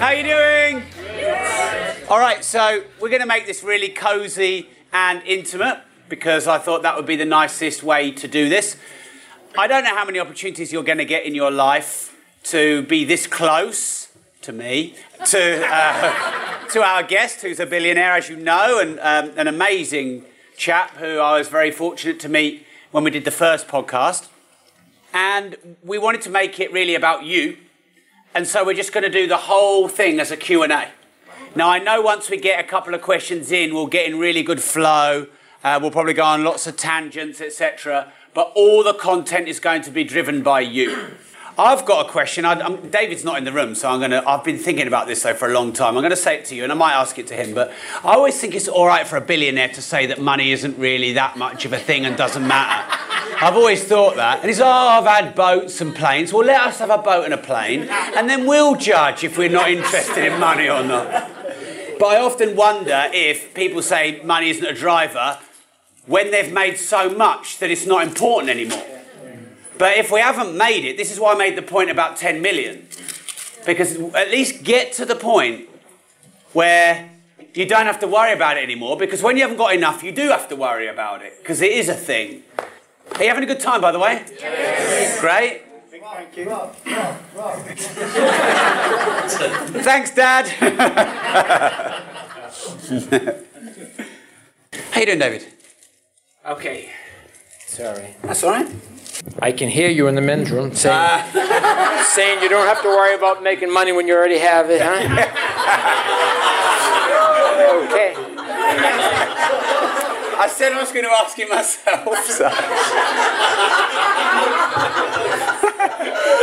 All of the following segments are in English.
How are you doing? All right, so we're going to make this really cozy and intimate because I thought that would be the nicest way to do this. I don't know how many opportunities you're going to get in your life to be this close to me, to uh, to our guest, who's a billionaire, as you know, and um, an amazing chap who I was very fortunate to meet when we did the first podcast. And we wanted to make it really about you and so we're just going to do the whole thing as a Q&A. Now, I know once we get a couple of questions in, we'll get in really good flow. Uh, we'll probably go on lots of tangents, etc. But all the content is going to be driven by you. I've got a question. I, David's not in the room, so I'm to. I've been thinking about this though for a long time. I'm to say it to you, and I might ask it to him. But I always think it's all right for a billionaire to say that money isn't really that much of a thing and doesn't matter. I've always thought that. And he's, oh, I've had boats and planes. Well, let us have a boat and a plane, and then we'll judge if we're not interested in money or not. But I often wonder if people say money isn't a driver when they've made so much that it's not important anymore. But if we haven't made it, this is why I made the point about 10 million. Because at least get to the point where you don't have to worry about it anymore. Because when you haven't got enough, you do have to worry about it. Because it is a thing. Are you having a good time, by the way? Yes. Great. Thank you. Thanks, Dad. How you doing, David? Okay. Sorry. That's all right. I can hear you in the men's room saying, uh. saying you don't have to worry about making money when you already have it, huh? okay. I said I was going to ask you myself. So.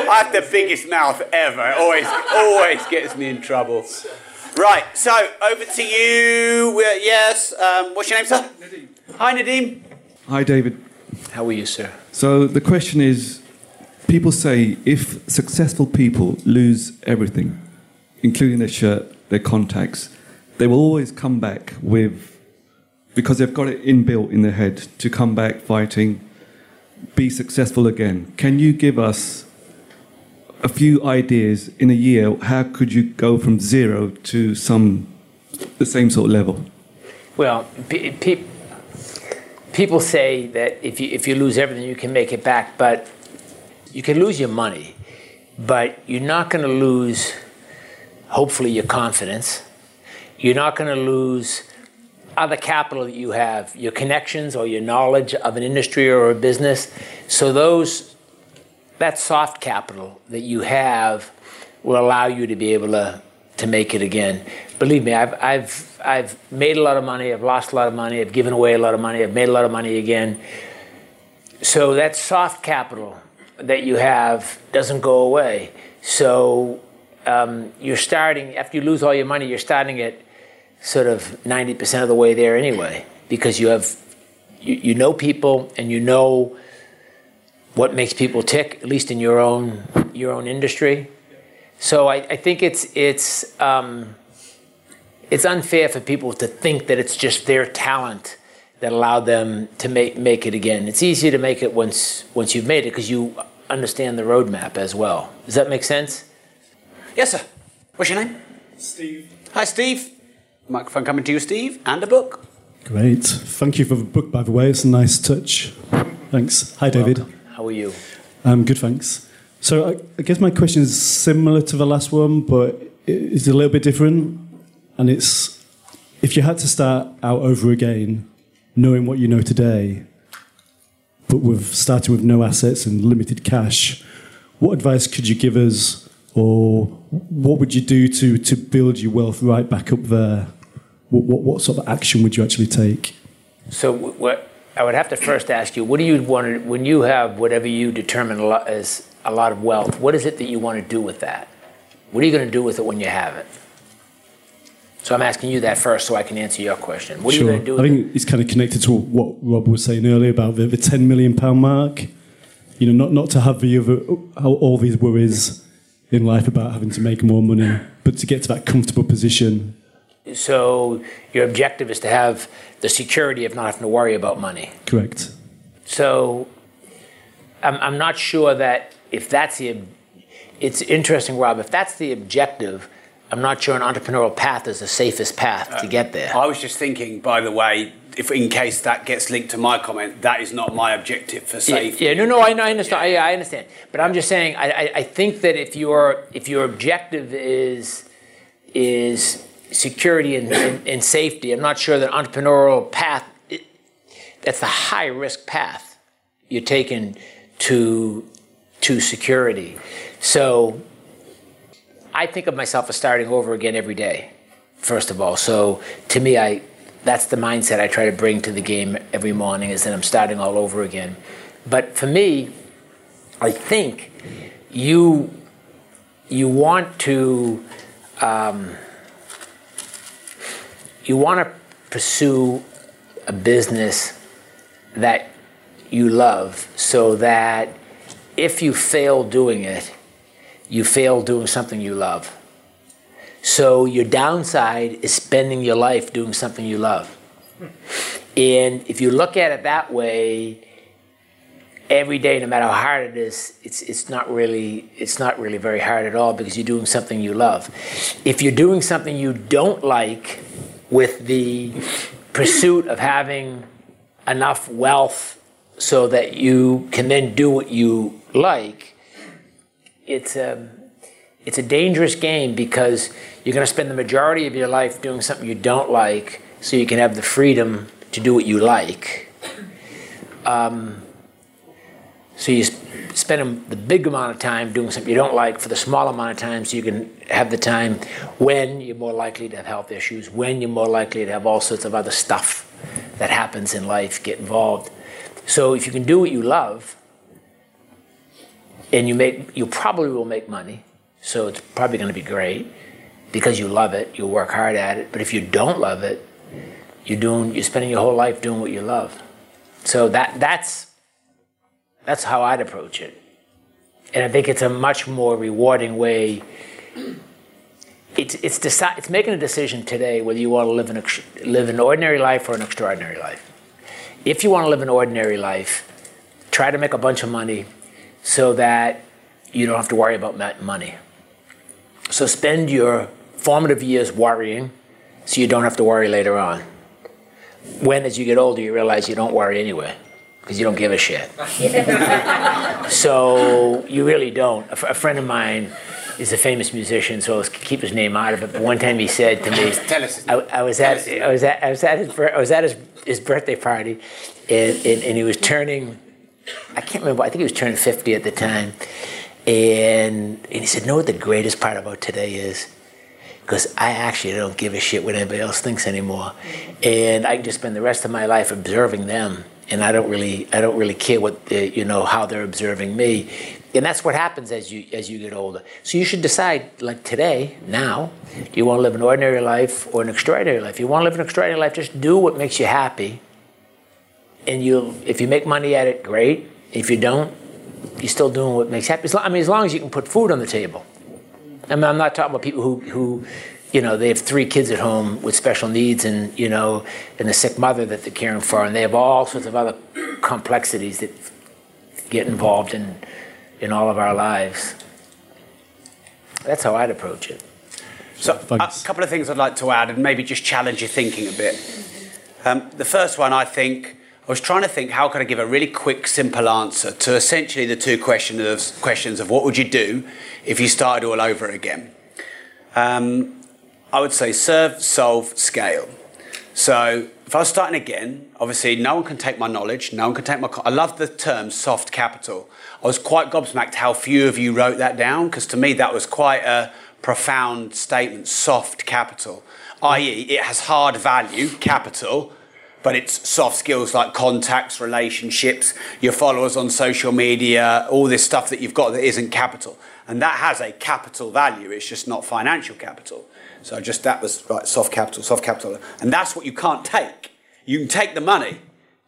I have the biggest mouth ever. It always, always gets me in trouble. Right, so over to you. yes, um, what's your name, sir? Nadeem. Hi, Nadeem. Hi, David. How are you, sir? So the question is people say if successful people lose everything, including their shirt, their contacts, they will always come back with because they've got it inbuilt in their head to come back fighting, be successful again. Can you give us a few ideas in a year? How could you go from zero to some the same sort of level? Well, pe- pe- people say that if you if you lose everything, you can make it back, but you can lose your money, but you're not going to lose. Hopefully, your confidence. You're not going to lose other capital that you have, your connections or your knowledge of an industry or a business. So those that soft capital that you have will allow you to be able to to make it again. Believe me, I've I've I've made a lot of money, I've lost a lot of money, I've given away a lot of money, I've made a lot of money again. So that soft capital that you have doesn't go away. So um, you're starting after you lose all your money, you're starting at sort of 90% of the way there anyway, because you have, you, you know people and you know what makes people tick, at least in your own, your own industry. So I, I think it's, it's, um, it's unfair for people to think that it's just their talent that allowed them to make, make it again. It's easier to make it once, once you've made it because you understand the roadmap as well. Does that make sense? Yes, sir. What's your name? Steve. Hi, Steve. Microphone coming to you, Steve, and a book. Great. Thank you for the book, by the way. It's a nice touch. Thanks. Hi, David. Welcome. How are you? Um, good, thanks. So I, I, guess my question is similar to the last one, but it's a little bit different. And it's if you had to start out over again, knowing what you know today, but with starting with no assets and limited cash, what advice could you give us, or what would you do to to build your wealth right back up there? what, what, what sort of action would you actually take? So what I would have to first ask you, what do you want to, when you have whatever you determine as a lot of wealth, what is it that you want to do with that? What are you going to do with it when you have it? So I'm asking you that first so I can answer your question. What are you going to do I think it's kind of connected to what Rob was saying earlier about the, the 10 million pound mark. You know, not, not to have the other, all these worries in life about having to make more money, but to get to that comfortable position. So your objective is to have the security of not having to worry about money. Correct. So I'm, I'm not sure that if that's the, it's interesting, Rob, if that's the objective, I'm not sure an entrepreneurial path is the safest path to get there. I was just thinking, by the way, if in case that gets linked to my comment, that is not my objective for safety. yeah, no, no, I, know, I understand. I, I understand, but I'm just saying. I, I, I think that if your if your objective is is security and, and, and safety, I'm not sure that entrepreneurial path. It, that's the high risk path you're taking to to security. So I think of myself as starting over again every day. First of all, so to me, I that's the mindset I try to bring to the game every morning is that I'm starting all over again. But for me, I think you you want to um, you want to pursue a business that you love, so that if you fail doing it, you fail doing something you love. So your downside is spending your life doing something you love. And if you look at it that way, every day, no matter how hard it is, it's, it's not really it's not really very hard at all because you're doing something you love. If you're doing something you don't like with the pursuit of having enough wealth so that you can then do what you like, it's a it's a dangerous game because you're going to spend the majority of your life doing something you don't like so you can have the freedom to do what you like. Um, so you sp- spend the big amount of time doing something you don't like for the small amount of time so you can have the time when you're more likely to have health issues, when you're more likely to have all sorts of other stuff that happens in life get involved. So if you can do what you love, and you make, you probably will make money. So it's probably going to be great because you love it. You'll work hard at it. But if you don't love it, you're doing, you're spending your whole life doing what you love. So that that's that's how I'd approach it, and I think it's a much more rewarding way. It's it's deci- it's making a decision today whether you want to live an ex- live an ordinary life or an extraordinary life. If you want to live an ordinary life, try to make a bunch of money so that you don't have to worry about ma- money. So spend your formative years worrying so you don't have to worry later on. When, as you get older, you realize you don't worry anyway because you don't give a shit. so you really don't. A, f- a friend of mine is a famous musician, so I'll keep his name out of it. But one time he said to me, Tell us I, I was at I was at I was at his I was at his, his birthday party, and, and, and he was turning. I can't remember. I think he was turning 50 at the time. And, and he said, know what the greatest part about today is? Because I actually don't give a shit what anybody else thinks anymore. And I can just spend the rest of my life observing them. And I don't really, I don't really care what, the, you know, how they're observing me. And that's what happens as you, as you get older. So you should decide, like today, now, do you want to live an ordinary life or an extraordinary life? If you want to live an extraordinary life, just do what makes you happy and you if you make money at it, great. If you don't, you're still doing what makes happy. I mean, as long as you can put food on the table. I mean, I'm not talking about people who, who, you know, they have three kids at home with special needs and, you know, and a sick mother that they're caring for, and they have all sorts of other complexities that get involved in, in all of our lives. That's how I'd approach it. So, a couple of things I'd like to add and maybe just challenge your thinking a bit. Um, the first one, I think, I was trying to think how could I give a really quick, simple answer to essentially the two question of, questions of what would you do if you started all over again. Um, I would say serve, solve, scale. So if I was starting again, obviously no one can take my knowledge, no one can take my. I love the term soft capital. I was quite gobsmacked how few of you wrote that down because to me that was quite a profound statement. Soft capital, i.e., it has hard value, capital, but it's soft skills like contacts, relationships, your followers on social media, all this stuff that you've got that isn't capital. And that has a capital value, it's just not financial capital. So just that was right, soft capital, soft capital. And that's what you can't take. You can take the money,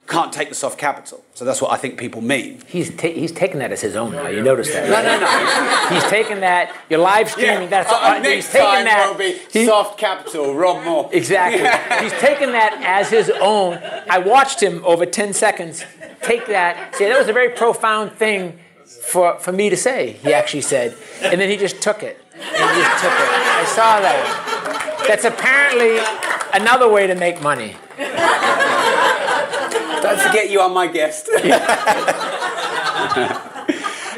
can't take the soft capital. So that's what I think people mean. He's, ta- he's taken that as his own now. You notice that? No, no, no. he's taken that. You're live streaming. That's Uh, uh, next he's taken time that. will be he- soft capital, Rob Moore. Exactly. He's taken that as his own. I watched him over 10 seconds take that. See, that was a very profound thing for, for me to say, he actually said. And then he just took it. He just took it. I saw that. That's apparently another way to make money. Don't forget you are my guest.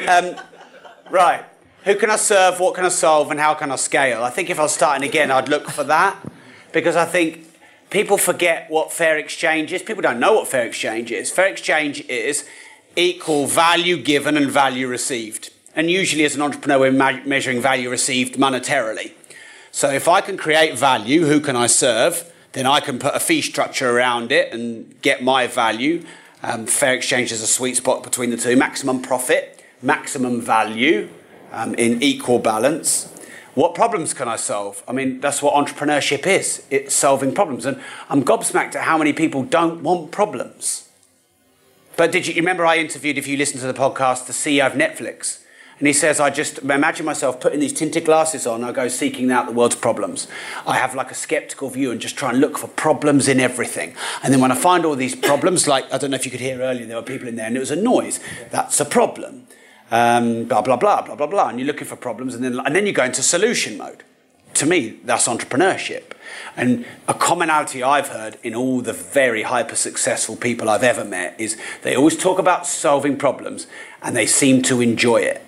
um, right. Who can I serve? What can I solve? And how can I scale? I think if I was starting again, I'd look for that because I think people forget what fair exchange is. People don't know what fair exchange is. Fair exchange is equal value given and value received. And usually, as an entrepreneur, we're me- measuring value received monetarily. So if I can create value, who can I serve? Then I can put a fee structure around it and get my value. Um, fair exchange is a sweet spot between the two. Maximum profit, maximum value um, in equal balance. What problems can I solve? I mean, that's what entrepreneurship is. It's solving problems. And I'm gobsmacked at how many people don't want problems. But did you remember I interviewed, if you listen to the podcast, the CEO of Netflix? And he says, I just imagine myself putting these tinted glasses on, I go seeking out the world's problems. I have like a skeptical view and just try and look for problems in everything. And then when I find all these problems, like, I don't know if you could hear earlier, there were people in there and it was a noise. That's a problem. Um, blah, blah, blah, blah, blah, blah. And you're looking for problems and then, and then you go into solution mode. To me, that's entrepreneurship. And a commonality I've heard in all the very hyper successful people I've ever met is they always talk about solving problems and they seem to enjoy it.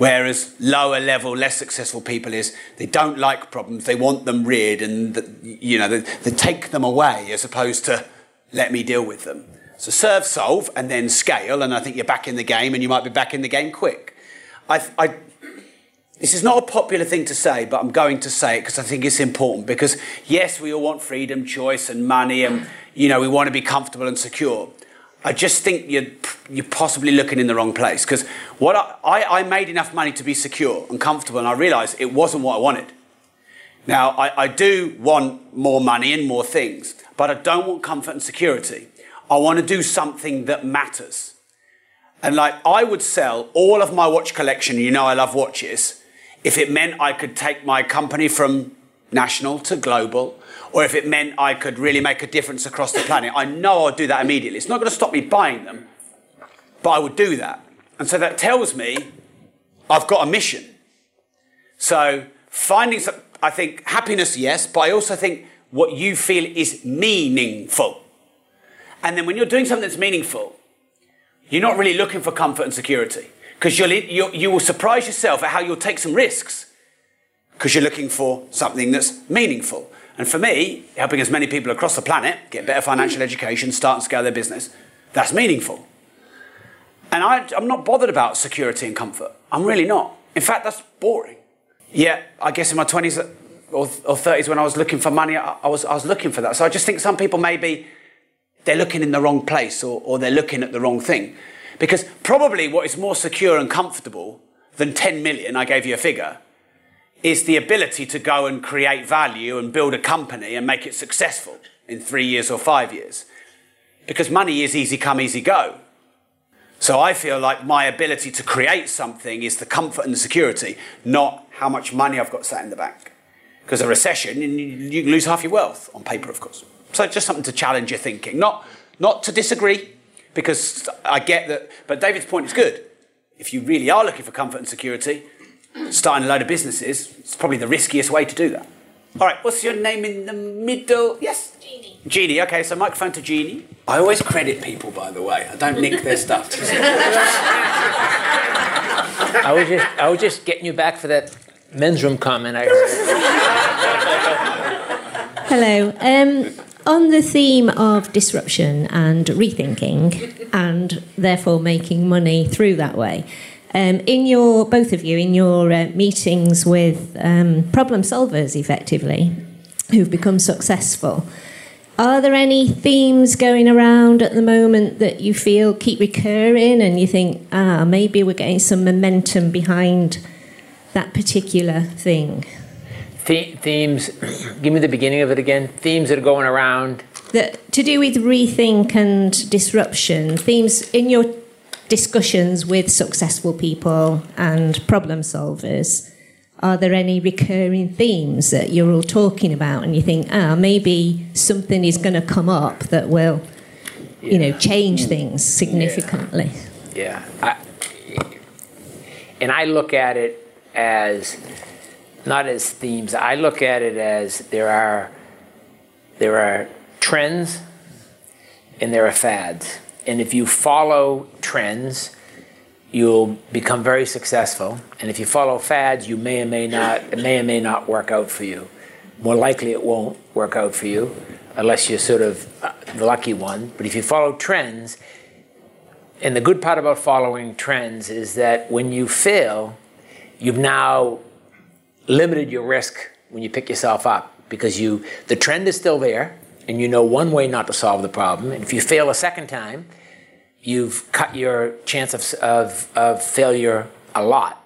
Whereas lower level, less successful people is they don't like problems, they want them rid and you know they, they take them away as opposed to let me deal with them. So serve, solve, and then scale, and I think you're back in the game, and you might be back in the game quick. I, I, this is not a popular thing to say, but I'm going to say it because I think it's important. Because yes, we all want freedom, choice, and money, and you know we want to be comfortable and secure. I just think you're, you're possibly looking in the wrong place. Because what I, I, I made enough money to be secure and comfortable, and I realised it wasn't what I wanted. Now I, I do want more money and more things, but I don't want comfort and security. I want to do something that matters. And like I would sell all of my watch collection, you know I love watches, if it meant I could take my company from national to global, or if it meant I could really make a difference across the planet. I know I'd do that immediately. It's not going to stop me buying them, but I would do that. And so that tells me I've got a mission. So finding some, I think happiness, yes, but I also think what you feel is meaningful. And then when you're doing something that's meaningful, you're not really looking for comfort and security because you'll, you you will surprise yourself at how you'll take some risks because you're looking for something that's meaningful. And for me, helping as many people across the planet get better financial education, start and scale their business, that's meaningful. And I, I'm not bothered about security and comfort. I'm really not. In fact, that's boring. Yeah, I guess in my 20s or, or 30s when I was looking for money, I, I, was, I was looking for that. So I just think some people maybe they're looking in the wrong place or, or they're looking at the wrong thing. Because probably what is more secure and comfortable than 10 million, I gave you a figure, is the ability to go and create value and build a company and make it successful in three years or five years. Because money is easy come, easy go. So I feel like my ability to create something is the comfort and the security, not how much money I've got sat in the bank. Because a recession, you can lose half your wealth on paper, of course. So just something to challenge your thinking, not, not to disagree, because I get that. But David's point is good. If you really are looking for comfort and security, starting a load of businesses, it's probably the riskiest way to do that. All right, what's your name in the middle? Yes? Jeannie. Jeannie, okay, so microphone to Jeannie. I always credit people, by the way. I don't nick their stuff. I was just, I was just getting you back for that men's room comment I heard. Hello. Um, on the theme of disruption and rethinking, and therefore making money through that way, um, in your both of you in your uh, meetings with um, problem solvers, effectively, who've become successful, are there any themes going around at the moment that you feel keep recurring, and you think, ah, maybe we're getting some momentum behind that particular thing? The- themes, give me the beginning of it again. Themes that are going around. That to do with rethink and disruption, themes in your discussions with successful people and problem solvers. Are there any recurring themes that you're all talking about, and you think, ah, maybe something is going to come up that will, you know, change things significantly? Yeah. I, and I look at it as not as themes. I look at it as there are there are trends and there are fads. And if you follow trends, you'll become very successful. And if you follow fads, you may or may not it may or may not work out for you. More likely, it won't work out for you unless you're sort of uh, the lucky one. But if you follow trends, and the good part about following trends is that when you fail, you've now limited your risk when you pick yourself up because you the trend is still there and you know one way not to solve the problem. And if you fail a second time, you've cut your chance of, of, of failure a lot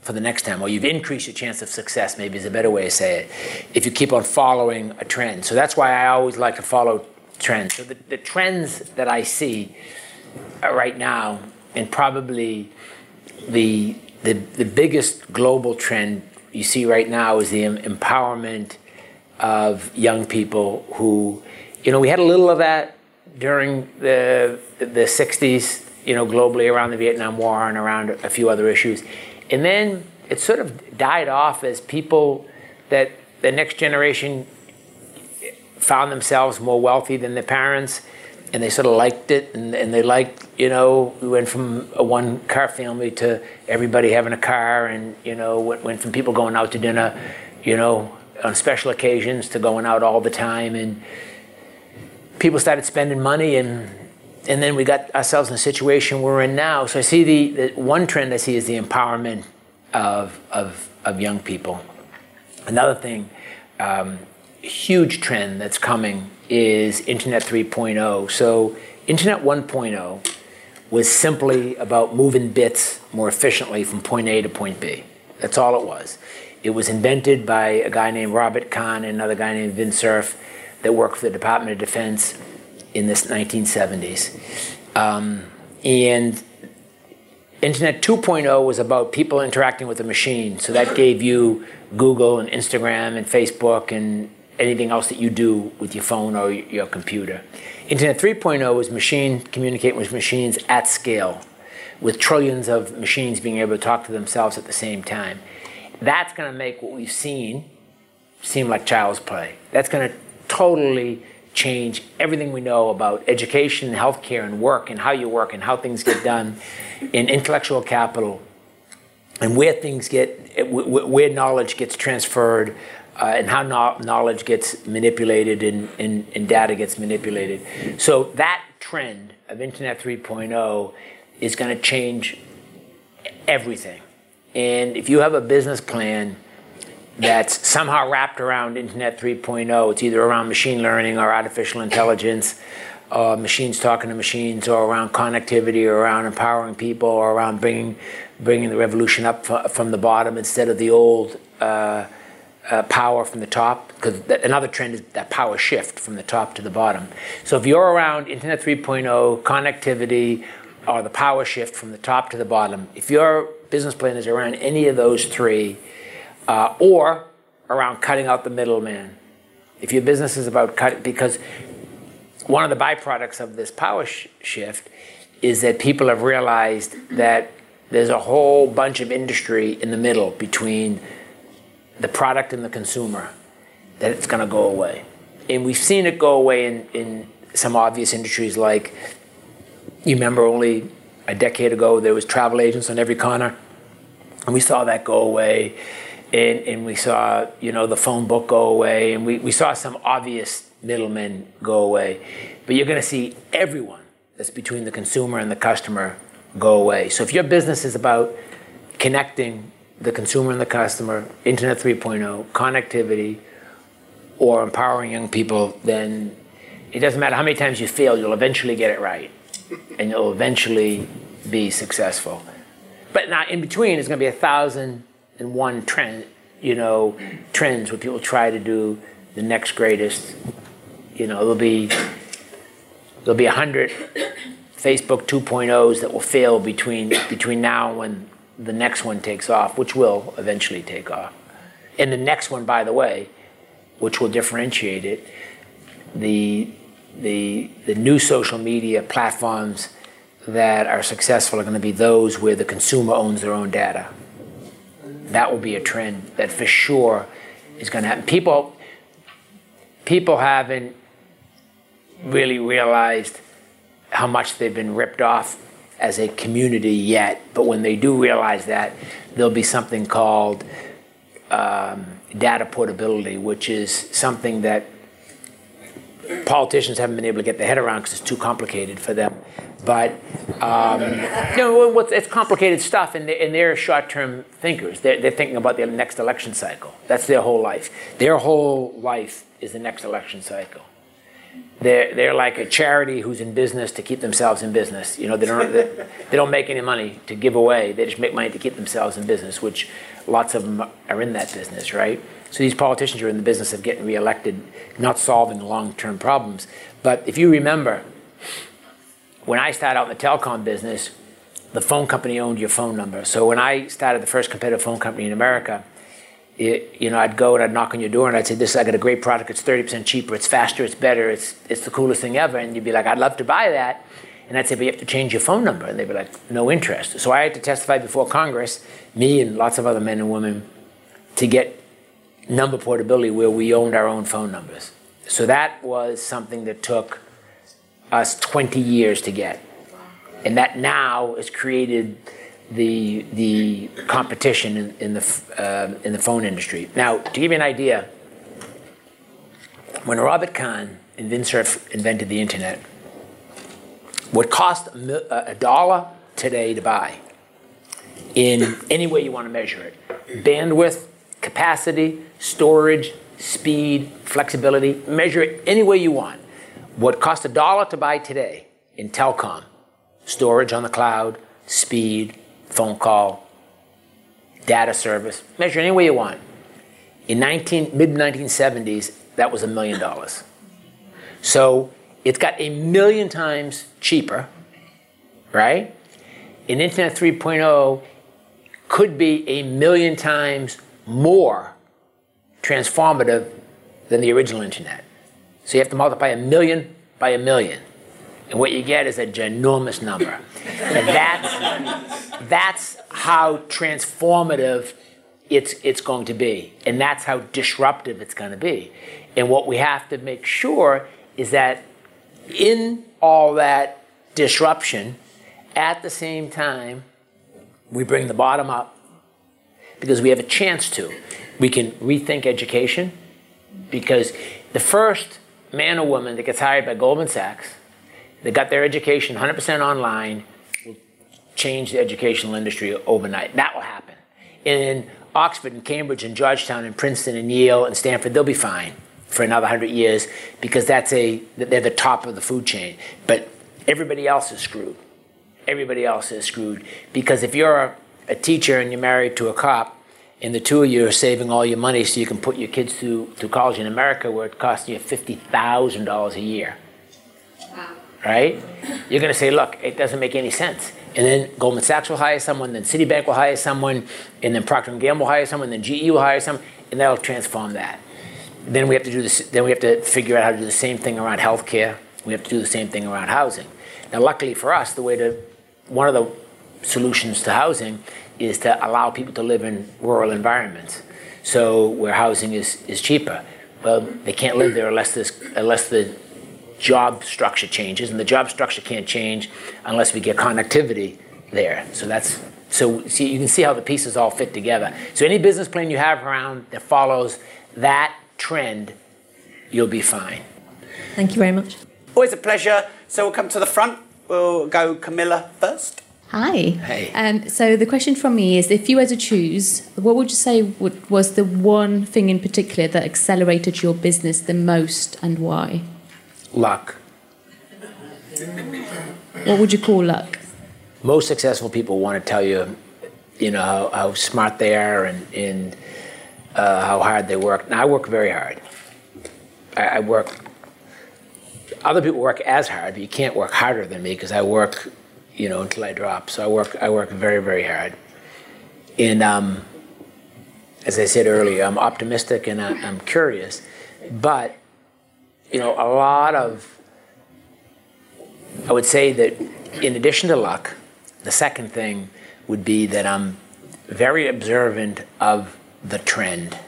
for the next time, or you've increased your chance of success, maybe is a better way to say it, if you keep on following a trend. So that's why I always like to follow trends. So the, the trends that I see uh, right now, and probably the, the, the biggest global trend you see right now is the empowerment of young people who, you know, we had a little of that during the, the 60s, you know, globally around the Vietnam War and around a few other issues. And then it sort of died off as people that the next generation found themselves more wealthy than their parents and they sort of liked it and, and they liked you know we went from a one car family to everybody having a car and you know went, went from people going out to dinner you know on special occasions to going out all the time and people started spending money and and then we got ourselves in the situation we're in now so i see the, the one trend i see is the empowerment of of, of young people another thing um, huge trend that's coming is Internet 3.0. So, Internet 1.0 was simply about moving bits more efficiently from point A to point B. That's all it was. It was invented by a guy named Robert Kahn and another guy named Vint Cerf that worked for the Department of Defense in the 1970s. Um, and Internet 2.0 was about people interacting with the machine. So that gave you Google and Instagram and Facebook and anything else that you do with your phone or your computer. Internet 3.0 was machine communicating with machines at scale, with trillions of machines being able to talk to themselves at the same time. That's going to make what we've seen seem like child's play. That's going to totally change everything we know about education, healthcare, and work, and how you work, and how things get done, in intellectual capital, and where things get, where knowledge gets transferred, uh, and how no- knowledge gets manipulated and, and, and, data gets manipulated. So that trend of Internet 3.0 is going to change everything. And if you have a business plan that's somehow wrapped around Internet 3.0, it's either around machine learning or artificial intelligence, uh, machines talking to machines, or around connectivity, or around empowering people, or around bringing bringing the revolution up from the bottom instead of the old. Uh, uh, power from the top, because another trend is that power shift from the top to the bottom. So if you're around Internet 3.0, connectivity, or the power shift from the top to the bottom, if your business plan is around any of those three, uh, or around cutting out the middleman, if your business is about cutting, because one of the byproducts of this power sh- shift is that people have realized that there's a whole bunch of industry in the middle between the product and the consumer, that it's going to go away. And we've seen it go away in, in some obvious industries like, you remember only a decade ago there was travel agents on every corner, and we saw that go away. And, and we saw, you know, the phone book go away, and we, we saw some obvious middlemen go away. But you're going to see everyone that's between the consumer and the customer go away. So if your business is about connecting the consumer and the customer, Internet 3.0, connectivity, or empowering young people, then it doesn't matter how many times you fail, you'll eventually get it right. And you'll eventually be successful. But now, in between, there's going to be a thousand and one trend, you know, trends where people try to do the next greatest. You know, there'll be there'll be a hundred Facebook 2.0s that will fail between between now and when the next one takes off, which will eventually take off. And the next one, by the way, which will differentiate it, the the the new social media platforms that are successful are going to be those where the consumer owns their own data. That will be a trend that for sure is going to happen. People people haven't really realized how much they've been ripped off as a community yet, but when they do realize that, there'll be something called um, data portability, which is something that politicians haven't been able to get their head around because it's too complicated for them. But um, you know, it's complicated stuff, and they're, and they're short-term thinkers. They're, they're thinking about the next election cycle. That's their whole life. Their whole life is the next election cycle. They're, they're like a charity who's in business to keep themselves in business. You know, they don't, they don't make any money to give away. They just make money to keep themselves in business, which lots of them are in that business, right? So these politicians are in the business of getting reelected, not solving long-term problems. But if you remember, when I started out in the telecom business, the phone company owned your phone number. So when I started the first competitive phone company in America, it, you know, I'd go and I'd knock on your door and I'd say, "This, I got a great product. It's thirty percent cheaper. It's faster. It's better. It's it's the coolest thing ever." And you'd be like, "I'd love to buy that." And I'd say, "But you have to change your phone number." And they'd be like, "No interest." So I had to testify before Congress, me and lots of other men and women, to get number portability where we owned our own phone numbers. So that was something that took us 20 years to get, and that now has created the the competition in, in the uh, in the phone industry. Now, to give you an idea, when Robert Kahn and Vint Cerf invented the internet, what cost a dollar today to buy, in any way you want to measure it, bandwidth, capacity, storage, speed, flexibility, measure it any way you want. What cost a dollar to buy today in telecom, storage on the cloud, speed, phone call, data service, measure any way you want. In 19, mid 1970s, that was a million dollars. So it's got a million times cheaper, right? In Internet 3.0 could be a million times more transformative than the original Internet. So you have to multiply a million by a million. And what you get is a ginormous number. And that's, that's how transformative it's, it's going to be. And that's how disruptive it's going to be. And what we have to make sure is that in all that disruption, at the same time, we bring the bottom up because we have a chance to. We can rethink education because the first man or woman that gets hired by Goldman Sachs that got their education 100% online, will change the educational industry overnight. That will happen. In Oxford and Cambridge and Georgetown and Princeton and Yale and Stanford, they'll be fine for another 100 years because that's a they're the top of the food chain. But everybody else is screwed. Everybody else is screwed because if you're a, a teacher and you're married to a cop, and the two of you are saving all your money so you can put your kids through, through college in America where it costs you $50,000 a year right? You're going to say, look, it doesn't make any sense. And then Goldman Sachs will hire someone, then Citibank will hire someone, and then Procter & Gamble will hire someone, then GE will hire someone, and that'll transform that. Then we have to do this. Then we have to figure out how to do the same thing around healthcare. We have to do the same thing around housing. Now, luckily for us, the way to one of the solutions to housing is to allow people to live in rural environments. So where housing is, is cheaper. Well, they can't live there unless, this, unless the job structure changes, and the job structure can't change unless we get connectivity there. So that's so see you can see how the pieces all fit together. So any business plan you have around that follows that trend, you'll be fine. Thank you very much. Always a pleasure. So we'll come to the front. We'll go Camilla first. Hi. Hey. Um, so the question from me is: If you had to choose, what would you say would, was the one thing in particular that accelerated your business the most, and why? Luck. What would you call luck? Most successful people want to tell you you know how, how smart they are and, and uh, how hard they work. Now I work very hard. I, I work. Other people work as hard, but you can't work harder than me because I work, you know, until I drop. So I work. I work very, very hard. And um, as I said earlier, I'm optimistic and I, I'm curious, but you know, a lot of. I would say that in addition to luck, the second thing would be that I'm very observant of the trend.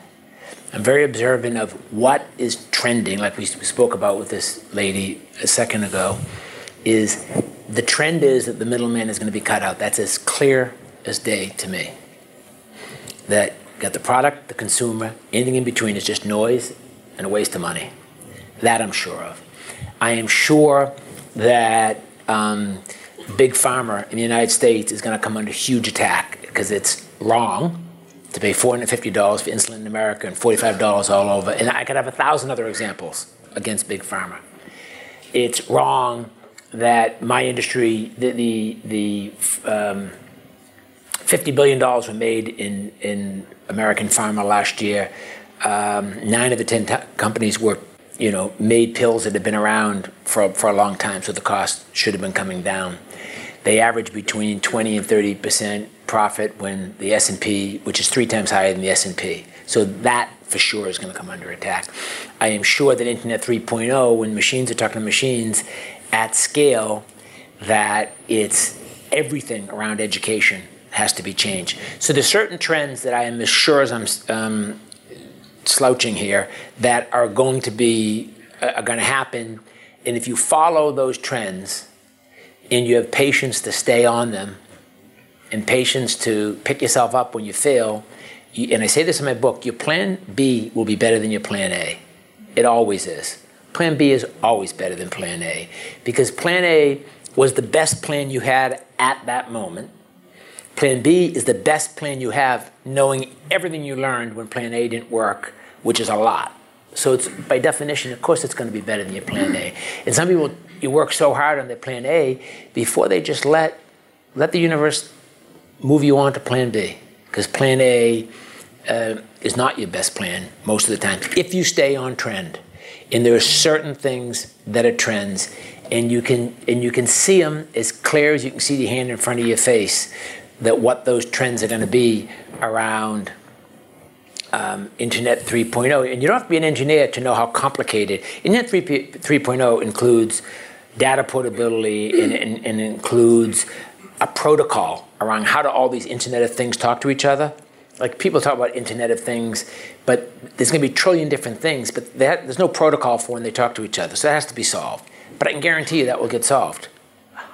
I'm very observant of what is trending, like we spoke about with this lady a second ago, is the trend is that the middleman is going to be cut out. That's as clear as day to me. That got the product, the consumer, anything in between is just noise and a waste of money. That I'm sure of. I am sure that um, big pharma in the United States is going to come under huge attack because it's wrong to pay $450 for insulin in America and $45 all over. And I could have a thousand other examples against big pharma. It's wrong that my industry, the, the, the um, $50 billion were made in, in American pharma last year. Um, nine of the 10 t- companies were, you know, made pills that had been around for, for a long time, so the cost should have been coming down. They average between 20 and 30 percent profit when the S&P, which is three times higher than the S&P. So that for sure is going to come under attack. I am sure that Internet 3.0, when machines are talking to machines at scale, that it's everything around education has to be changed. So there's certain trends that I am as sure as I'm um, slouching here that are going to be uh, are going to happen, and if you follow those trends and you have patience to stay on them and patience to pick yourself up when you fail, and I say this in my book, your plan B will be better than your plan A. It always is. Plan B is always better than plan A because plan A was the best plan you had at that moment. Plan B is the best plan you have knowing everything you learned when plan A didn't work, which is a lot. So it's by definition, of course, it's going to be better than your plan A. And some people, you work so hard on their plan A before they just let let the universe move you on to plan B because plan A uh, is not your best plan most of the time if you stay on trend. And there are certain things that are trends, and you can and you can see them as clear as you can see the hand in front of your face. That what those trends are going to be around um, Internet 3.0. And you don't have to be an engineer to know how complicated. Internet 3, 3.0 includes data portability and, and, and includes a protocol around how do all these Internet of Things talk to each other. Like people talk about Internet of Things, but there's going to be a trillion different things, but there's no protocol for when they talk to each other. So that has to be solved. But I can guarantee you that will get solved.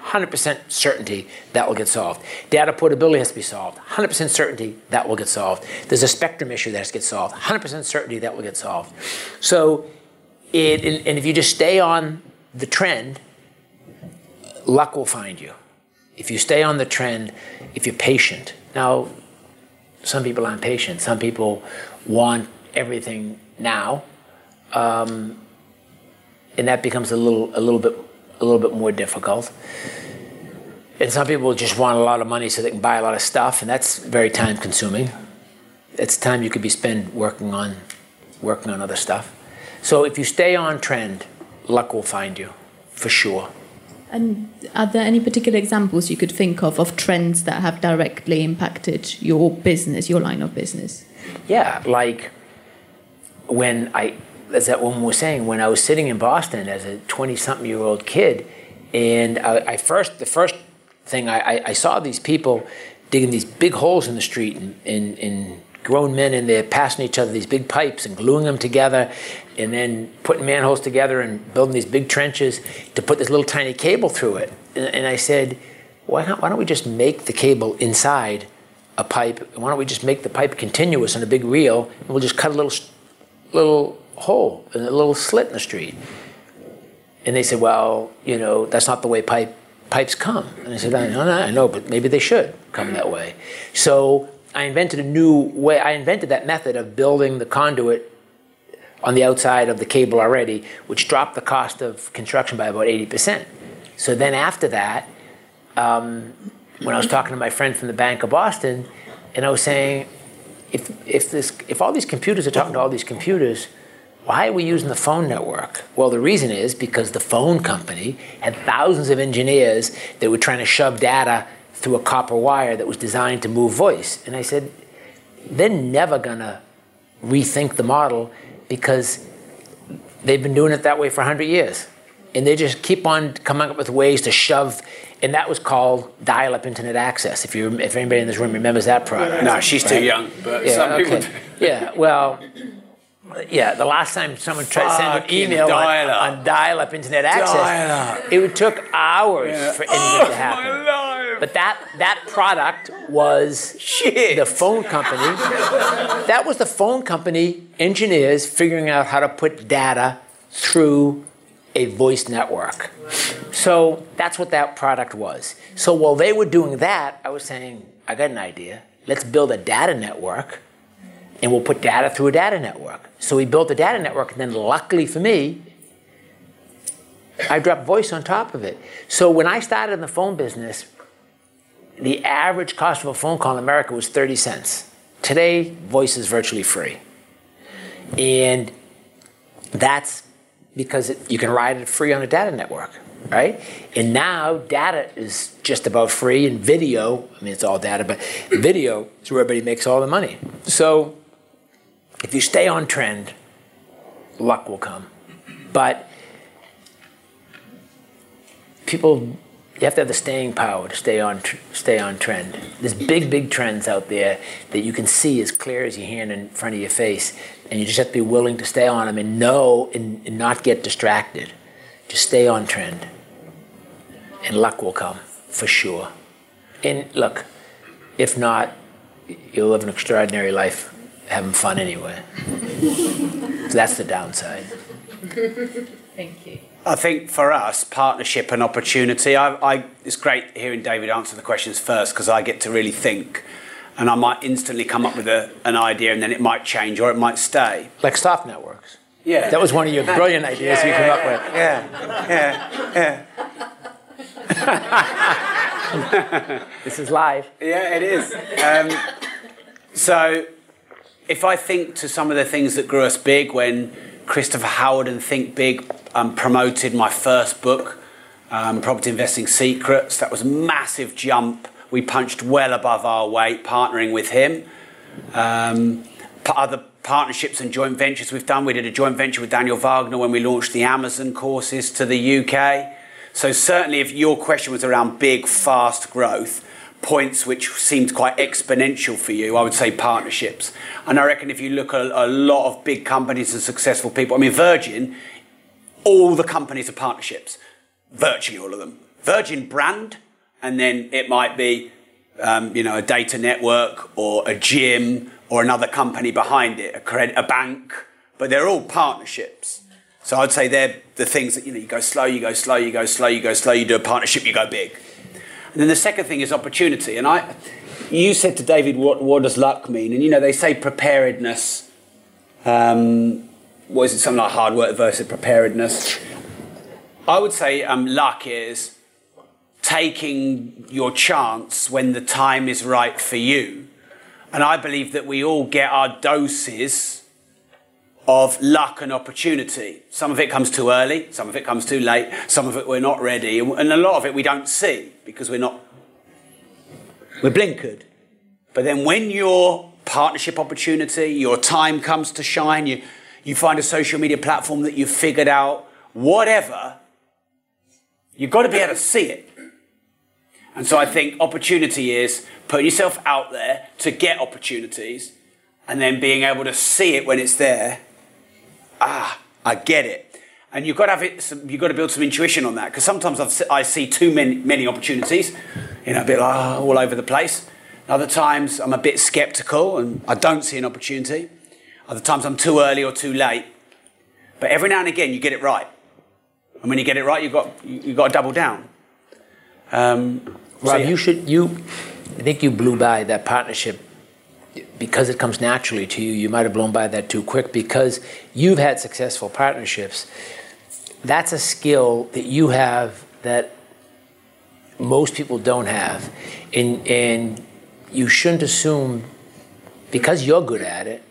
100% certainty that will get solved. Data portability has to be solved. 100% certainty that will get solved. There's a spectrum issue that has to get solved. 100% certainty that will get solved. So, it, and if you just stay on the trend, luck will find you. If you stay on the trend, if you're patient. Now, some people aren't patient. Some people want everything now, um, and that becomes a little, a little bit, a little bit more difficult. And some people just want a lot of money so they can buy a lot of stuff, and that's very time consuming. It's time you could be spent working on, working on other stuff. So if you stay on trend, luck will find you, for sure. And are there any particular examples you could think of of trends that have directly impacted your business, your line of business? Yeah, like when I, as that woman was saying, when I was sitting in Boston as a 20 something year old kid, and I, I, first, the first thing I, I, saw these people digging these big holes in the street and, and, and grown men in there passing each other these big pipes and gluing them together and then putting manholes together and building these big trenches to put this little tiny cable through it. And, and I said, why, not, why don't we just make the cable inside a pipe? Why don't we just make the pipe continuous on a big reel and we'll just cut a little, little hole, a little slit in the street? And they said, well, you know, that's not the way pipe, pipes come. And I said, I know, I know, but maybe they should come that way. So I invented a new way. I invented that method of building the conduit on the outside of the cable already, which dropped the cost of construction by about 80%. So then after that, um, when I was talking to my friend from the Bank of Boston, And I was saying, if, if, this, if all these computers are talking to all these computers, why are we using the phone network? Well, the reason is because the phone company had thousands of engineers that were trying to shove data through a copper wire that was designed to move voice. And I said, they're never going to rethink the model because they've been doing it that way for 100 years. And they just keep on coming up with ways to shove, and that was called dial-up internet access. If you, if anybody in this room remembers that product. No, she's too young, but Yeah, some people. yeah, well, yeah, the last time someone tried to send an email on, dial-up. on dial-up internet access, Dial-up. it took hours for anything Oh, to happen. But that that product was Shit. the phone company. that was the phone company engineers figuring out how to put data through a voice network. So that's what that product was. So while they were doing that, I was saying, I got an idea. Let's build a data network and we'll put data through a data network. So we built a data network, and then luckily for me, I dropped voice on top of it. So when I started in the phone business, the average cost of a phone call in America was 30 cents. Today, voice is virtually free. And that's because it, you can ride it free on a data network, right? And now data is just about free, and video, I mean, it's all data, but video is where everybody makes all the money. So if you stay on trend, luck will come. But people, you have to have the staying power to stay on, stay on trend. There's big, big trends out there that you can see as clear as your hand in front of your face, and you just have to be willing to stay on them and know and, and not get distracted. Just stay on trend, and luck will come for sure. And look, if not, you'll live an extraordinary life having fun anyway. so that's the downside. Thank you. I think for us, partnership and opportunity. I, I, it's great hearing David answer the questions first because I get to really think, and I might instantly come up with a, an idea, and then it might change or it might stay. Like staff networks. Yeah, That was one of your brilliant ideas you came up with. Yeah, yeah, yeah. This is live. Yeah, it is. Um, so, if I think to some of the things that grew us big when Christopher Howard and Think Big um, promoted my first book, um, Property Investing Secrets, that was a massive jump. We punched well above our weight partnering with him. Um, other partnerships and joint ventures we've done. We did a joint venture with Daniel Wagner when we launched the Amazon courses to the UK. So certainly, if your question was around big, fast growth, points which seemed quite exponential for you, I would say partnerships. And I reckon if you look at a lot of big companies and successful people, I mean Virgin, all the companies are partnerships, virtually all of them. Virgin brand, and then it might be, um, you know, a data network or a gym or another company behind it, a credit, a bank, but they're all partnerships. So I'd say they're the things that you know. You go slow, you go slow, you go slow, you go slow. You do a partnership, you go big. And then the second thing is opportunity. And I, you said to David, what, what does luck mean? And you know, they say preparedness. Um, what is it? Something like hard work versus preparedness. I would say um, luck is taking your chance when the time is right for you. And I believe that we all get our doses of luck and opportunity. Some of it comes too early, some of it comes too late, some of it we're not ready, and a lot of it we don't see because we're not, we're blinkered. But then when your partnership opportunity, your time comes to shine, you, you find a social media platform that you've figured out, whatever, you've got to be able to see it. And so I think opportunity is putting yourself out there to get opportunities and then being able to see it when it's there. Ah, I get it. And you've got to have it. Some, you've got to build some intuition on that because sometimes I've, I see too many, many opportunities, you know, a bit like ah, all over the place. Other times I'm a bit skeptical and I don't see an opportunity. Other times I'm too early or too late. But every now and again you get it right. And when you get it right, you've got you- you've got to double down. Um, so Rob, yeah. you should you. I think you blew by that partnership because it comes naturally to you. You might have blown by that too quick because you've had successful partnerships. That's a skill that you have that most people don't have, and and you shouldn't assume because you're good at it.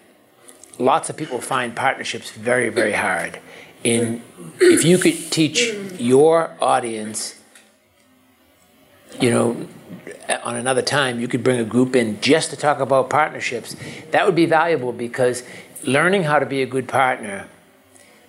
Lots of people find partnerships very, very hard. In if you could teach your audience, you know, on another time, you could bring a group in just to talk about partnerships. That would be valuable because learning how to be a good partner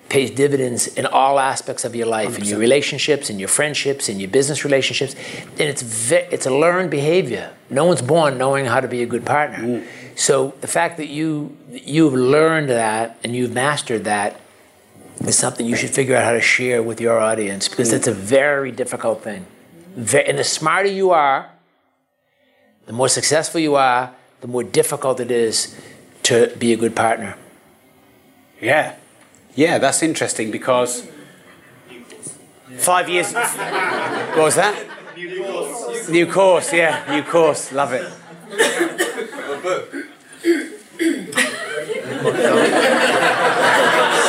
pays dividends in all aspects of your life, 100%. in your relationships, in your friendships, in your business relationships, and it's ve- it's a learned behavior. No one's born knowing how to be a good partner. Mm. So the fact that you you've learned that and you've mastered that is something you should figure out how to share with your audience because mm. it's a very difficult thing. and the smarter you are, the more successful you are, the more difficult it is to be a good partner. Yeah. Yeah, that's interesting because five years. what was that? New course. New course, yeah, new course. Love it.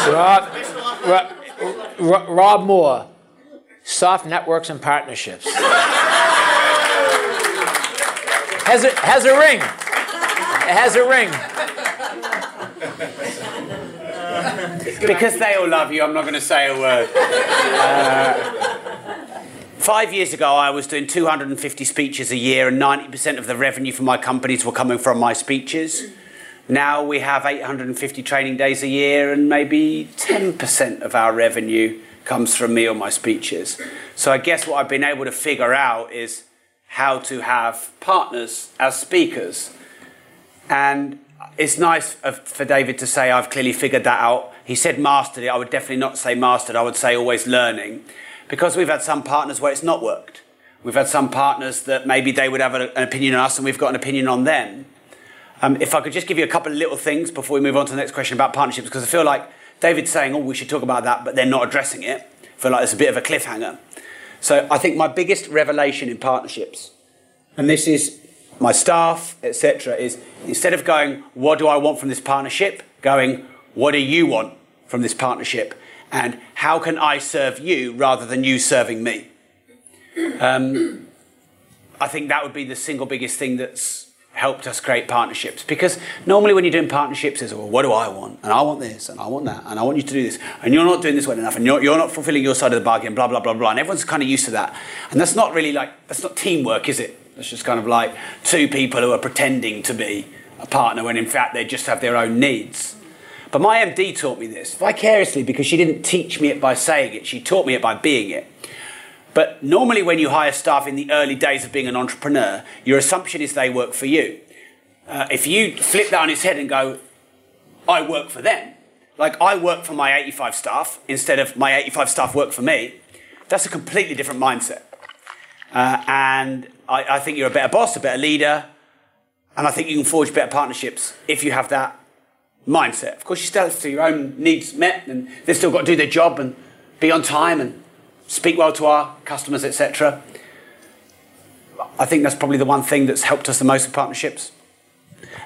Rob, Rob, Rob Moore, Soft Networks and Partnerships. Has a, has a ring. It has a ring. because they all love you, I'm not going to say a word. Uh, five years ago, I was doing 250 speeches a year, and 90% of the revenue for my companies were coming from my speeches. Now we have 850 training days a year, and maybe 10% of our revenue comes from me or my speeches. So I guess what I've been able to figure out is how to have partners as speakers. And it's nice for David to say, I've clearly figured that out. He said mastered it. I would definitely not say mastered. I would say always learning. Because we've had some partners where it's not worked. We've had some partners that maybe they would have an opinion on us and we've got an opinion on them. Um, if I could just give you a couple of little things before we move on to the next question about partnerships, because I feel like David's saying, oh, we should talk about that, but they're not addressing it. I feel like it's a bit of a cliffhanger. So I think my biggest revelation in partnerships, and this is my staff, etc., is instead of going, what do I want from this partnership? Going, what do you want from this partnership? And how can I serve you rather than you serving me? Um, I think that would be the single biggest thing that's helped us create partnerships. Because normally when you're doing partnerships, it's, well, what do I want? And I want this, and I want that, and I want you to do this. And you're not doing this well enough, and you're, you're not fulfilling your side of the bargain, blah, blah, blah, blah. And everyone's kind of used to that. And that's not really like, that's not teamwork, is it? It's just kind of like two people who are pretending to be a partner when in fact they just have their own needs. But my MD taught me this vicariously because she didn't teach me it by saying it, she taught me it by being it. But normally, when you hire staff in the early days of being an entrepreneur, your assumption is they work for you. Uh, if you flip that on its head and go, I work for them, like I work for my 85 staff instead of my 85 staff work for me, that's a completely different mindset. Uh, and I, I think you're a better boss, a better leader, and I think you can forge better partnerships if you have that mindset. Of course, you still have to your own needs met, and they've still got to do their job and be on time and speak well to our customers, etc. I think that's probably the one thing that's helped us the most with partnerships.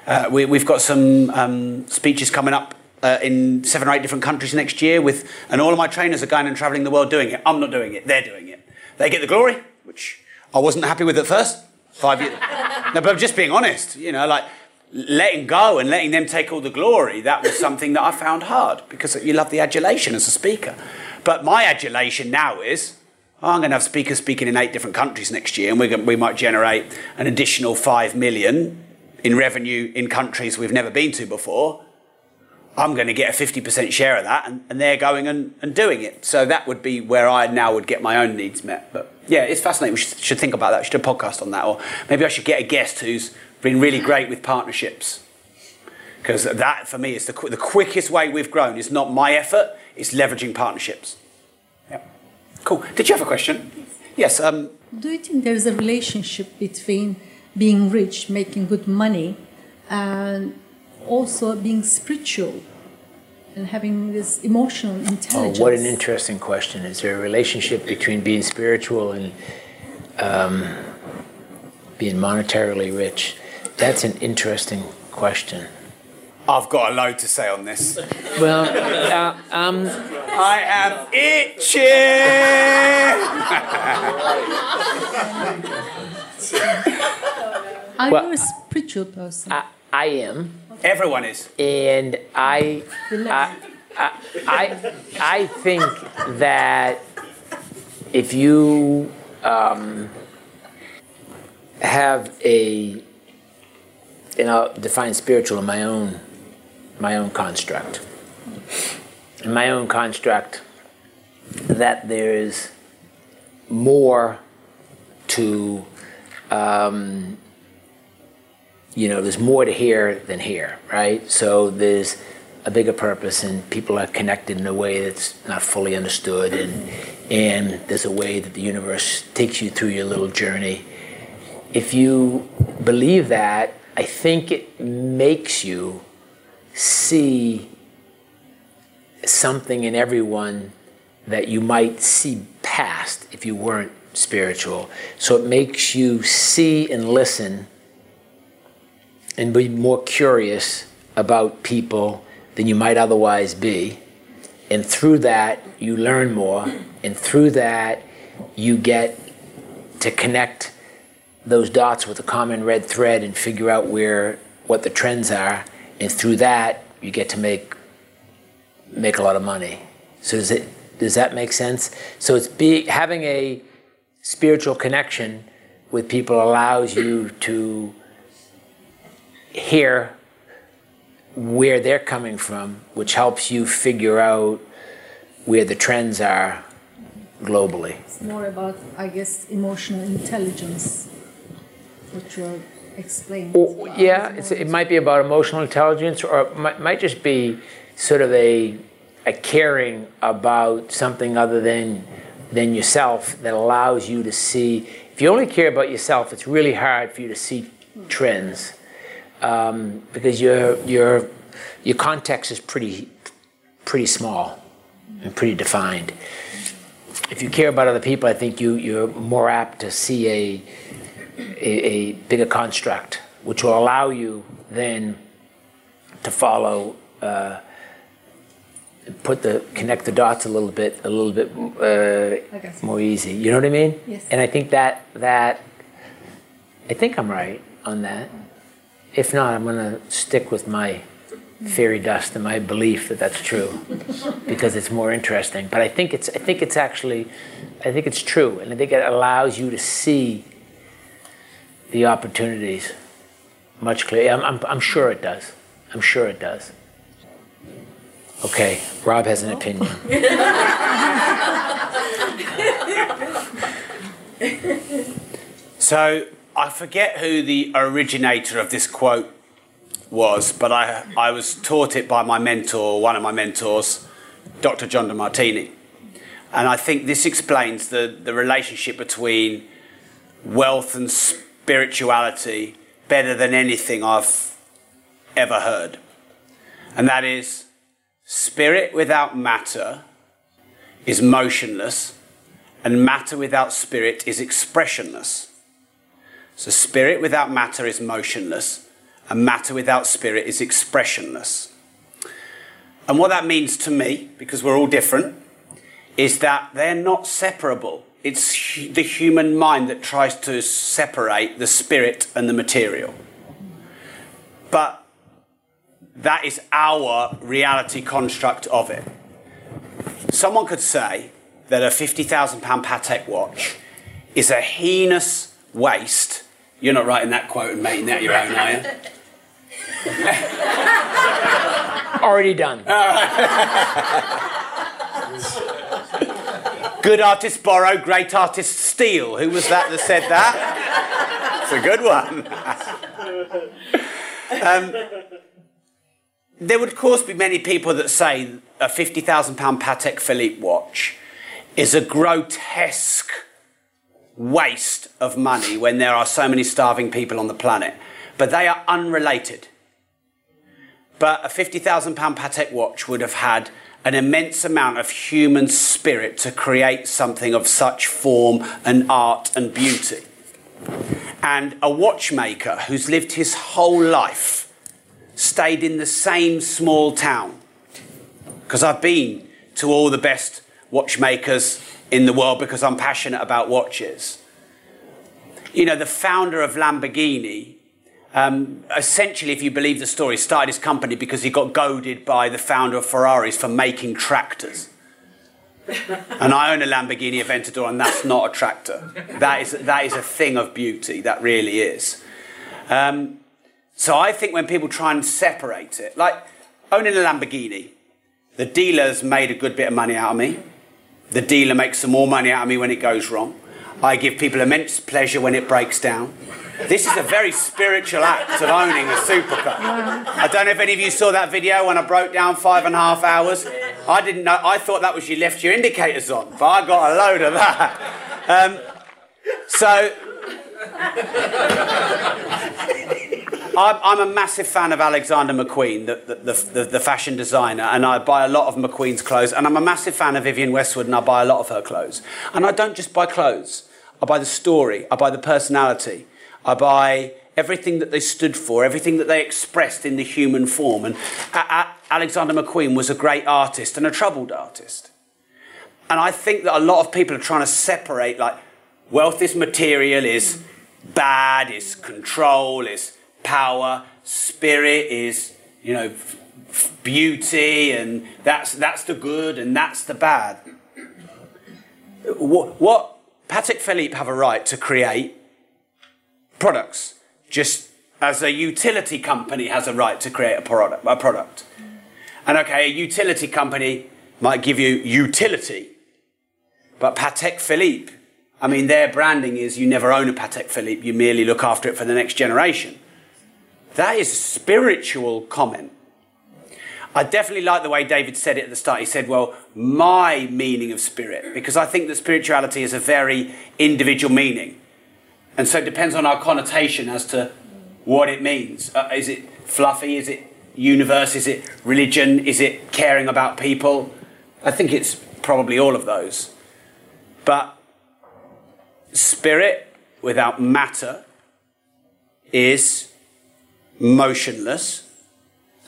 Uh, we, have got some um, speeches coming up uh, in seven or eight different countries next year, with, and all of my trainers are going and traveling the world doing it. I'm not doing it; they're doing it. They get the glory, which I wasn't happy with at first. Five years. no, but I'm just being honest. You know, like letting go and letting them take all the glory. That was something that I found hard because you love the adulation as a speaker. But my adulation now is oh, I'm going to have speakers speaking in eight different countries next year, and going, we might generate an additional five million in revenue in countries we've never been to before. I'm going to get a 50% share of that, and, and they're going and, and doing it. So that would be where I now would get my own needs met. But yeah, it's fascinating. We should, should think about that. We should do a podcast on that. Or maybe I should get a guest who's been really great with partnerships. Because that, for me, is the, the quickest way we've grown. It's not my effort, it's leveraging partnerships. Yeah. Cool. Did you have a question? Yes. Um, do you think there's a relationship between being rich, making good money, and also being spiritual and having this emotional intelligence. Oh, what an interesting question. Is there a relationship between being spiritual and um, being monetarily rich? That's an interesting question. I've got a load to say on this. Well, uh, um, I am itching. Are Well, you a spiritual person? I, I am, Everyone is. and I, I, I, I, I think that if you um, have a, and I'll define spiritual in my own, my own construct. In my own construct, that there's more to um, you know, there's more to here than here, right? So there's a bigger purpose, and people are connected in a way that's not fully understood, and and there's a way that the universe takes you through your little journey. If you believe that, I think it makes you see something in everyone that you might see past if you weren't spiritual. So it makes you see and listen and be more curious about people than you might otherwise be. And through that, you learn more. And through that, you get to connect those dots with a common red thread and figure out where what the trends are. And through that, you get to make make a lot of money. So does it does that make sense? So it's be having a spiritual connection with people allows you to hear where they're coming from, which helps you figure out where the trends are globally. It's more about, I guess, emotional intelligence, what you're explaining. Or, yeah, it's, it might be about emotional intelligence, or it might, might just be sort of a, a caring about something other than than yourself that allows you to see. If you only care about yourself, it's really hard for you to see trends um, because your your your context is pretty pretty small and pretty defined. If you care about other people, I think you you're more apt to see a a, a bigger construct, which will allow you then to follow. Uh, put the connect the dots a little bit a little bit uh, more easy you know what i mean Yes. and i think that that i think i'm right on that if not i'm going to stick with my fairy dust and my belief that that's true because it's more interesting but i think it's i think it's actually i think it's true and i think it allows you to see the opportunities much clearer i'm, I'm, I'm sure it does i'm sure it does Okay, Rob has an opinion. So I forget who the originator of this quote was, but I, I was taught it by my mentor, one of my mentors, Dr. John Demartini. And I think this explains the, the relationship between wealth and spirituality better than anything I've ever heard. And that is spirit without matter is motionless, and matter without spirit is expressionless. So, spirit without matter is motionless, and matter without spirit is expressionless. And what that means to me, because we're all different, is that they're not separable. It's the human mind that tries to separate the spirit and the material. But that is our reality construct of it. Someone could say that a £50,000 Patek watch is a heinous waste. You're not writing that quote and making that your own, are you? Already done. Good artists borrow, great artists steal. Who was that that said that? It's a good one. um, there would, of course, be many people that say a £50,000 Patek Philippe watch is a grotesque waste of money when there are so many starving people on the planet. But they are unrelated. But a £50,000 Patek watch would have had an immense amount of human spirit to create something of such form and art and beauty. And a watchmaker who's lived his whole life stayed in the same small town. Because I've been to all the best watchmakers in the world because I'm passionate about watches. You know, the founder of Lamborghini um, essentially, if you believe the story, started his company because he got goaded by the founder of Ferraris for making tractors. and I own a Lamborghini Aventador, and that's not a tractor. That is, that is a thing of beauty. That really is. Um, so I think when people try and separate it, like owning a Lamborghini, the dealer's made a good bit of money out of me. The dealer makes some more money out of me when it goes wrong. I give people immense pleasure when it breaks down. This is a very spiritual act of owning a supercar. I don't know if any of you saw that video when I broke down five and a half hours. I didn't know. I thought that was you left your indicators on, but I got a load of that. Um, so. I'm, a massive fan of Alexander McQueen, the, the, the, the, fashion designer, and I buy a lot of McQueen's clothes. And I'm a massive fan of Vivienne Westwood, and I buy a lot of her clothes. And I don't just buy clothes, I buy the story, I buy the personality, I buy everything that they stood for, everything that they expressed in the human form. And Alexander McQueen was a great artist and a troubled artist. And I think that a lot of people are trying to separate like wealth is material, is bad, is control, is power, spirit is, you know, beauty, and that's, that's the good and that's the bad. What, what Patek Philippe have a right to create products, just as a utility company has a right to create a product. A product. And okay, a utility company might give you utility, but Patek Philippe, I mean, their branding is you never own a Patek Philippe, you merely look after it for the next generation. That is a spiritual comment. I definitely like the way David said it at the start. He said, Well, my meaning of spirit, because I think that spirituality is a very individual meaning. And so it depends on our connotation as to what it means. Uh, is it fluffy? Is it universe? Is it religion? Is it caring about people? I think it's probably all of those. But spirit without matter is motionless.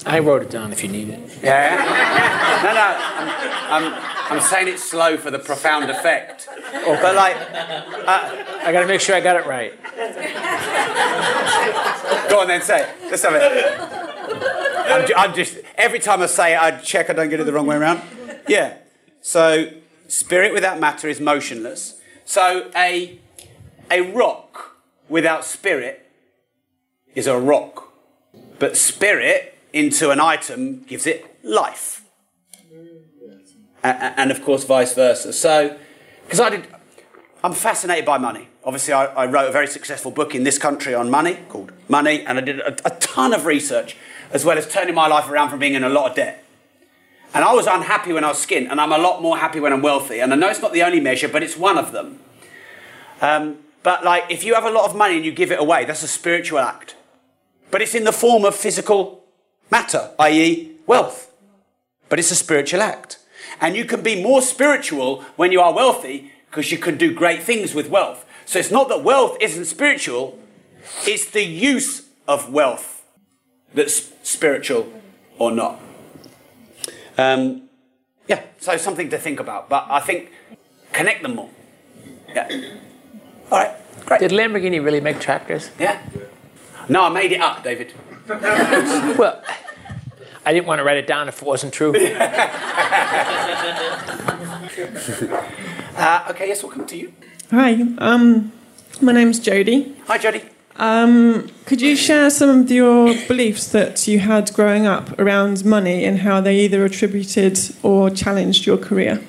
I wrote it down if you need it. Yeah? No, no. I'm, I'm, I'm saying it slow for the profound effect. But like, uh, I got to make sure I got it right. Go on then, say it. Let's have it. I'm, ju- I'm just, every time I say it, I check I don't get it the wrong way around. Yeah. So, spirit without matter is motionless. So, a, a rock without spirit is a rock. But spirit into an item gives it life. A- a- and of course, vice versa. So, because I did, I'm fascinated by money. Obviously, I, I, wrote a very successful book in this country on money called Money, and I did a, a, ton of research as well as turning my life around from being in a lot of debt. And I was unhappy when I was skint, and I'm a lot more happy when I'm wealthy. And I know it's not the only measure, but it's one of them. Um, but like, if you have a lot of money and you give it away, that's a spiritual act. But it's in the form of physical matter, i.e., wealth. But it's a spiritual act. And you can be more spiritual when you are wealthy because you can do great things with wealth. So it's not that wealth isn't spiritual, it's the use of wealth that's spiritual or not. Um, yeah, so something to think about. But I think connect them more. Yeah. All right, great. Did Lamborghini really make tractors? Yeah. No, I made it up, David. Well, I didn't want to write it down if it wasn't true. uh, okay, yes, we'll come to you. Hi, um, my name's Jodie. Hi, Jodie. Um, could you share some of your beliefs that you had growing up around money and how they either attributed or challenged your career?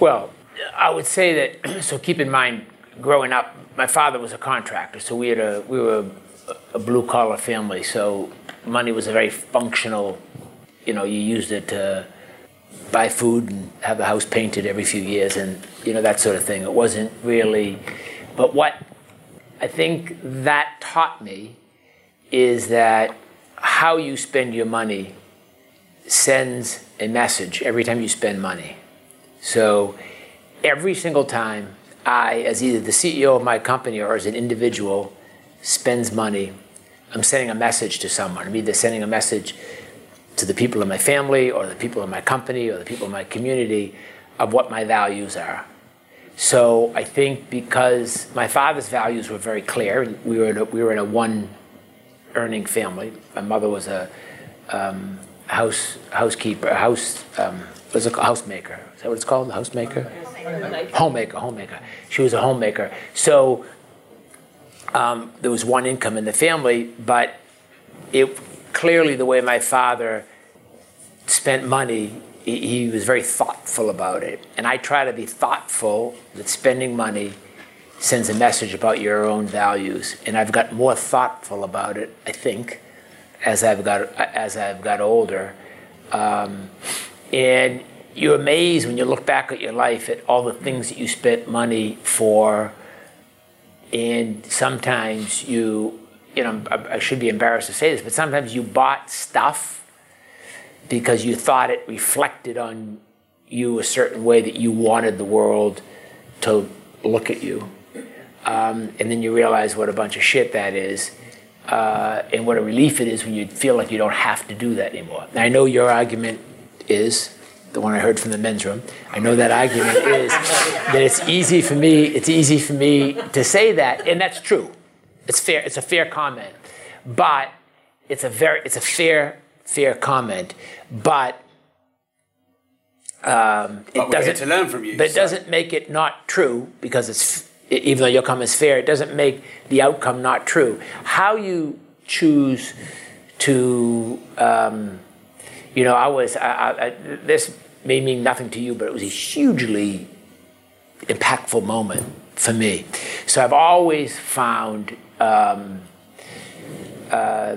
Well, I would say that. So keep in mind, growing up, my father was a contractor, so we had a we were a, blue collar family. So money was a very functional. You know, you used it to buy food and have the house painted every few years, and you know that sort of thing. It wasn't really, but what I think that taught me is that how you spend your money sends a message every time you spend money. So every single time I, as either the CEO of my company or as an individual, spends money, I'm sending a message to someone. I'm either sending a message to the people in my family or the people in my company or the people in my community of what my values are. So I think because my father's values were very clear, we were in a, we were in a one earning family. My mother was a um, house housekeeper, a house um, was a housemaker. Is that what it's called? Housemaker. Homemaker, homemaker. She was a homemaker. So um, there was one income in the family, but it clearly the way my father spent money, he, he was very thoughtful about it. And I try to be thoughtful that spending money sends a message about your own values. And I've got more thoughtful about it, I think, as I've got as I've got older. Um, and you're amazed when you look back at your life at all the things that you spent money for. And sometimes you, you know, I should be embarrassed to say this, but sometimes you bought stuff because you thought it reflected on you a certain way that you wanted the world to look at you. Um, and then you realize what a bunch of shit that is. Uh, and what a relief it is when you feel like you don't have to do that anymore. Now, I know your argument is the one I heard from the men's room. I know that argument is that it's easy for me. It's easy for me to say that, and that's true. It's fair. It's a fair comment, but it's a very it's a fair fair comment, but. Um, it doesn't to learn from you. But it so. doesn't make it not true because it's even though your comment is fair, it doesn't make the outcome not true. How you choose to, um, you know, I was, I, I, this may mean nothing to you, but it was a hugely impactful moment for me. So I've always found um, uh,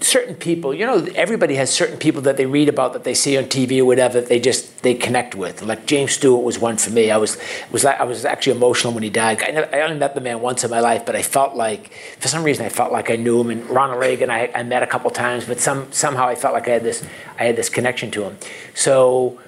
certain people, you know, everybody has certain people that they read about that they see on TV or whatever that they just they connect with. Like James Stewart was one for me. I was was I was actually emotional when he died. I, I only met the man once in my life, but I felt like for some reason I felt like I knew him. And Ronald Reagan I, I met a couple times, but some somehow I felt like I had this I had this connection to him. So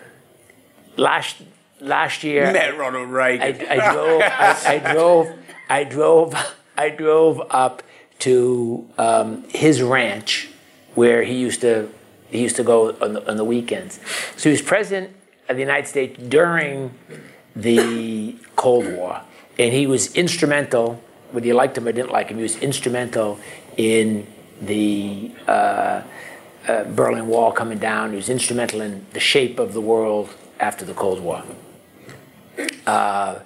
last last year met Ronald Reagan. I, I drove I, I drove I drove I drove up to um, his ranch where he used to he used to go on the, on the weekends. So he was president of the United States during the Cold War, and he was instrumental. Whether you liked him or didn't like him, he was instrumental in the uh, uh, Berlin Wall coming down. He was instrumental in the shape of the world after the Cold War. Uh,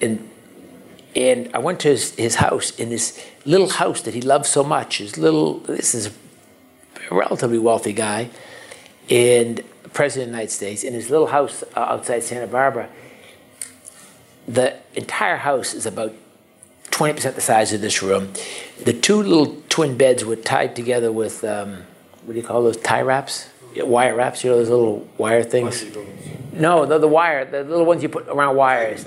and and I went to his, his house in this little house that he loved so much. His little, this is a relatively wealthy guy, and president of the United States, in his little house uh, outside Santa Barbara. The entire house is about 20% the size of this room. The two little twin beds were tied together with, um, what do you call those, tie wraps? Yeah, wire wraps, you know, those little wire things? No, the, the wire, the little ones you put around wires.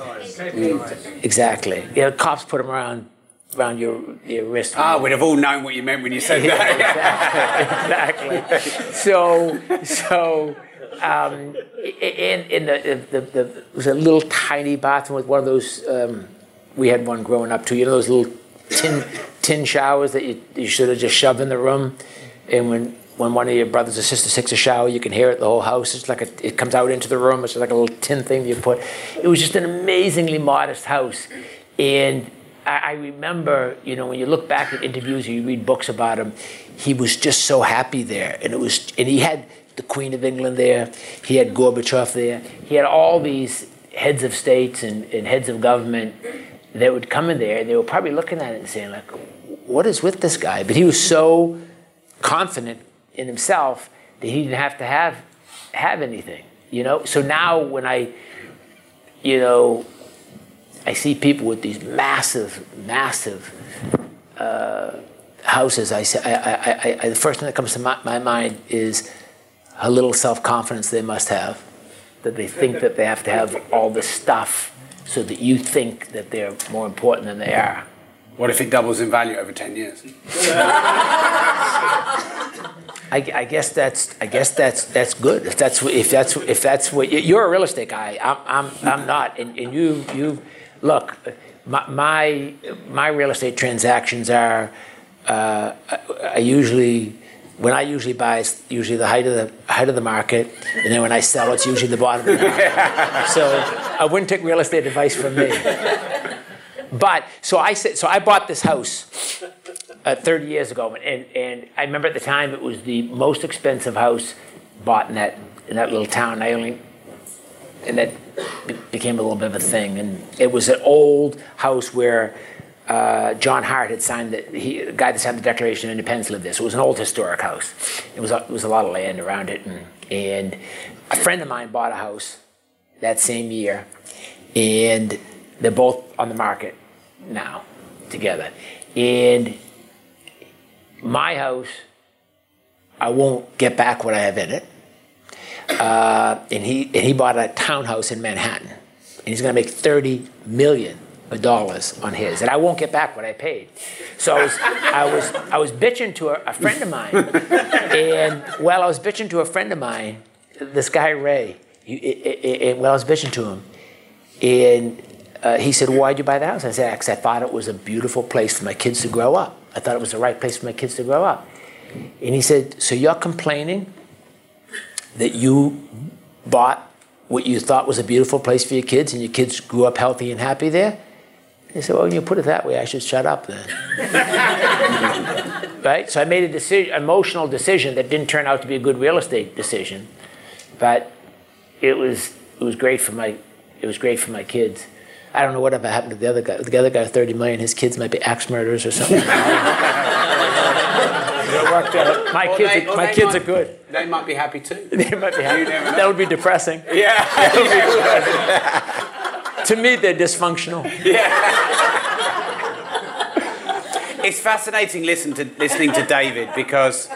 Exactly. Yeah, cops put them around around your your wrist. Ah, we'd have all known what you meant when you said that. exactly. exactly. So so. Um, in in the, the, the, the was a little tiny bathroom with one of those um, we had one growing up too. You know those little tin tin showers that you, you should have just shoved in the room, and when when one of your brothers or sisters takes a shower, you can hear it the whole house. It's like a, it comes out into the room. It's like a little tin thing you put. It was just an amazingly modest house, and I, I remember, you know, when you look back at interviews you read books about him, he was just so happy there, and it was, and he had the Queen of England there, he had Gorbachev there, he had all these heads of states and, and heads of government that would come in there, they were probably looking at it and saying like, "What is with this guy?" But he was so confident in himself that he didn't have to have have anything, you know. So now when I, you know, I see people with these massive, massive uh, houses. I, say, I, I, I, the first thing that comes to my, my mind is how little self confidence they must have, that they think that they have to have all this stuff so that you think that they're more important than they are. What if it doubles in value over 10 years? I, I, guess that's I guess that's that's good. If that's if that's if that's what you're a real estate guy, I'm I'm, I'm not, and, and you you look, my my, my real estate transactions are uh, I usually when I usually buy it's usually the height of the height of the market, and then when I sell it's usually the bottom of the market. so I wouldn't take real estate advice from me. But so I said so I bought this house uh, 30 years ago, and, and I remember at the time it was the most expensive house bought in that in that little town. I only and that became a little bit of a thing. And it was an old house where uh, John Hart had signed the, he, the guy that signed the Declaration of Independence lived there. So it was an old historic house. It was a, it was a lot of land around it, and, and a friend of mine bought a house that same year, and they're both on the market now together. And my house, I won't get back what I have in it. Uh, and he and he bought a townhouse in Manhattan, and he's going to make thirty million dollars on his, and I won't get back what I paid. So I was I was I was bitching to a, a friend of mine, and while I was bitching to a friend of mine, this guy Ray, he, and while I was bitching to him, and uh, he said, "Why'd you buy the house?" I said, "Because I thought it was a beautiful place for my kids to grow up. I thought it was the right place for my kids to grow up." And he said, "So you're complaining that you bought what you thought was a beautiful place for your kids, and your kids grew up healthy and happy there?" He said, "Well, when you put it that way, I should shut up then." right? So I made a decision, emotional decision that didn't turn out to be a good real estate decision, but it was it was great for my it was great for my kids. I don't know whatever happened to the other guy. The other guy, 30 million, his kids might be axe murderers or something. it. My Or kids, they- are, my kids might- are good. They might be happy too. They might be happy. You never know. That would be depressing. Yeah. To me, they're dysfunctional. Yeah. it's fascinating listen to, listening to David because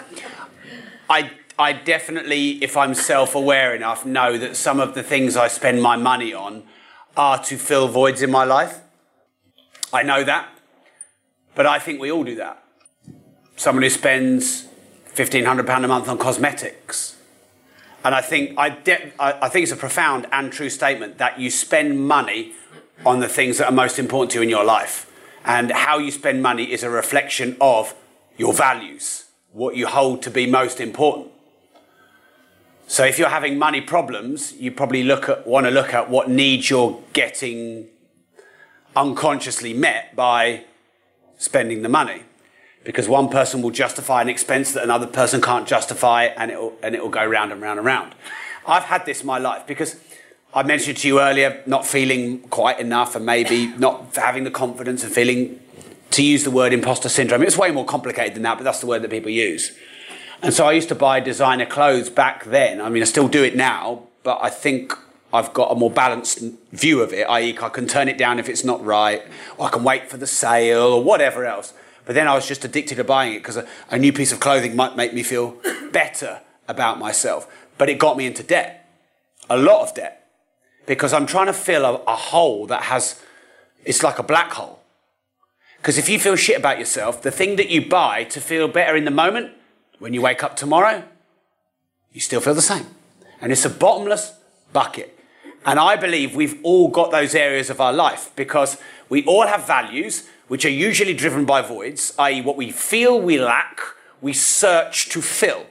I, I definitely, if I'm self aware enough, know that some of the things I spend my money on are to fill voids in my life. I know that, but I think we all do that. Someone who spends £1,500 a month on cosmetics. And I think, I, de- I I think it's a profound and true statement that you spend money on the things that are most important to you in your life. And how you spend money is a reflection of your values, what you hold to be most important. So if you're having money problems, you probably look at, want to look at what needs you're getting unconsciously met by spending the money. Because one person will justify an expense that another person can't justify, and it will, and it will go round and round and round. I've had this my life because I mentioned to you earlier not feeling quite enough and maybe not having the confidence and feeling, to use the word imposter syndrome. It's way more complicated than that, but that's the word that people use. And so I used to buy designer clothes back then. I mean, I still do it now, but I think I've got a more balanced view of it, i.e., I can turn it down if it's not right, or I can wait for the sale, or whatever else. But then I was just addicted to buying it because a, a new piece of clothing might make me feel better about myself. But it got me into debt, a lot of debt, because I'm trying to fill a, a hole that has, it's like a black hole. Because if you feel shit about yourself, the thing that you buy to feel better in the moment, when you wake up tomorrow, you still feel the same. And it's a bottomless bucket. And I believe we've all got those areas of our life because we all have values which are usually driven by voids, i.e., what we feel we lack, we search to fill.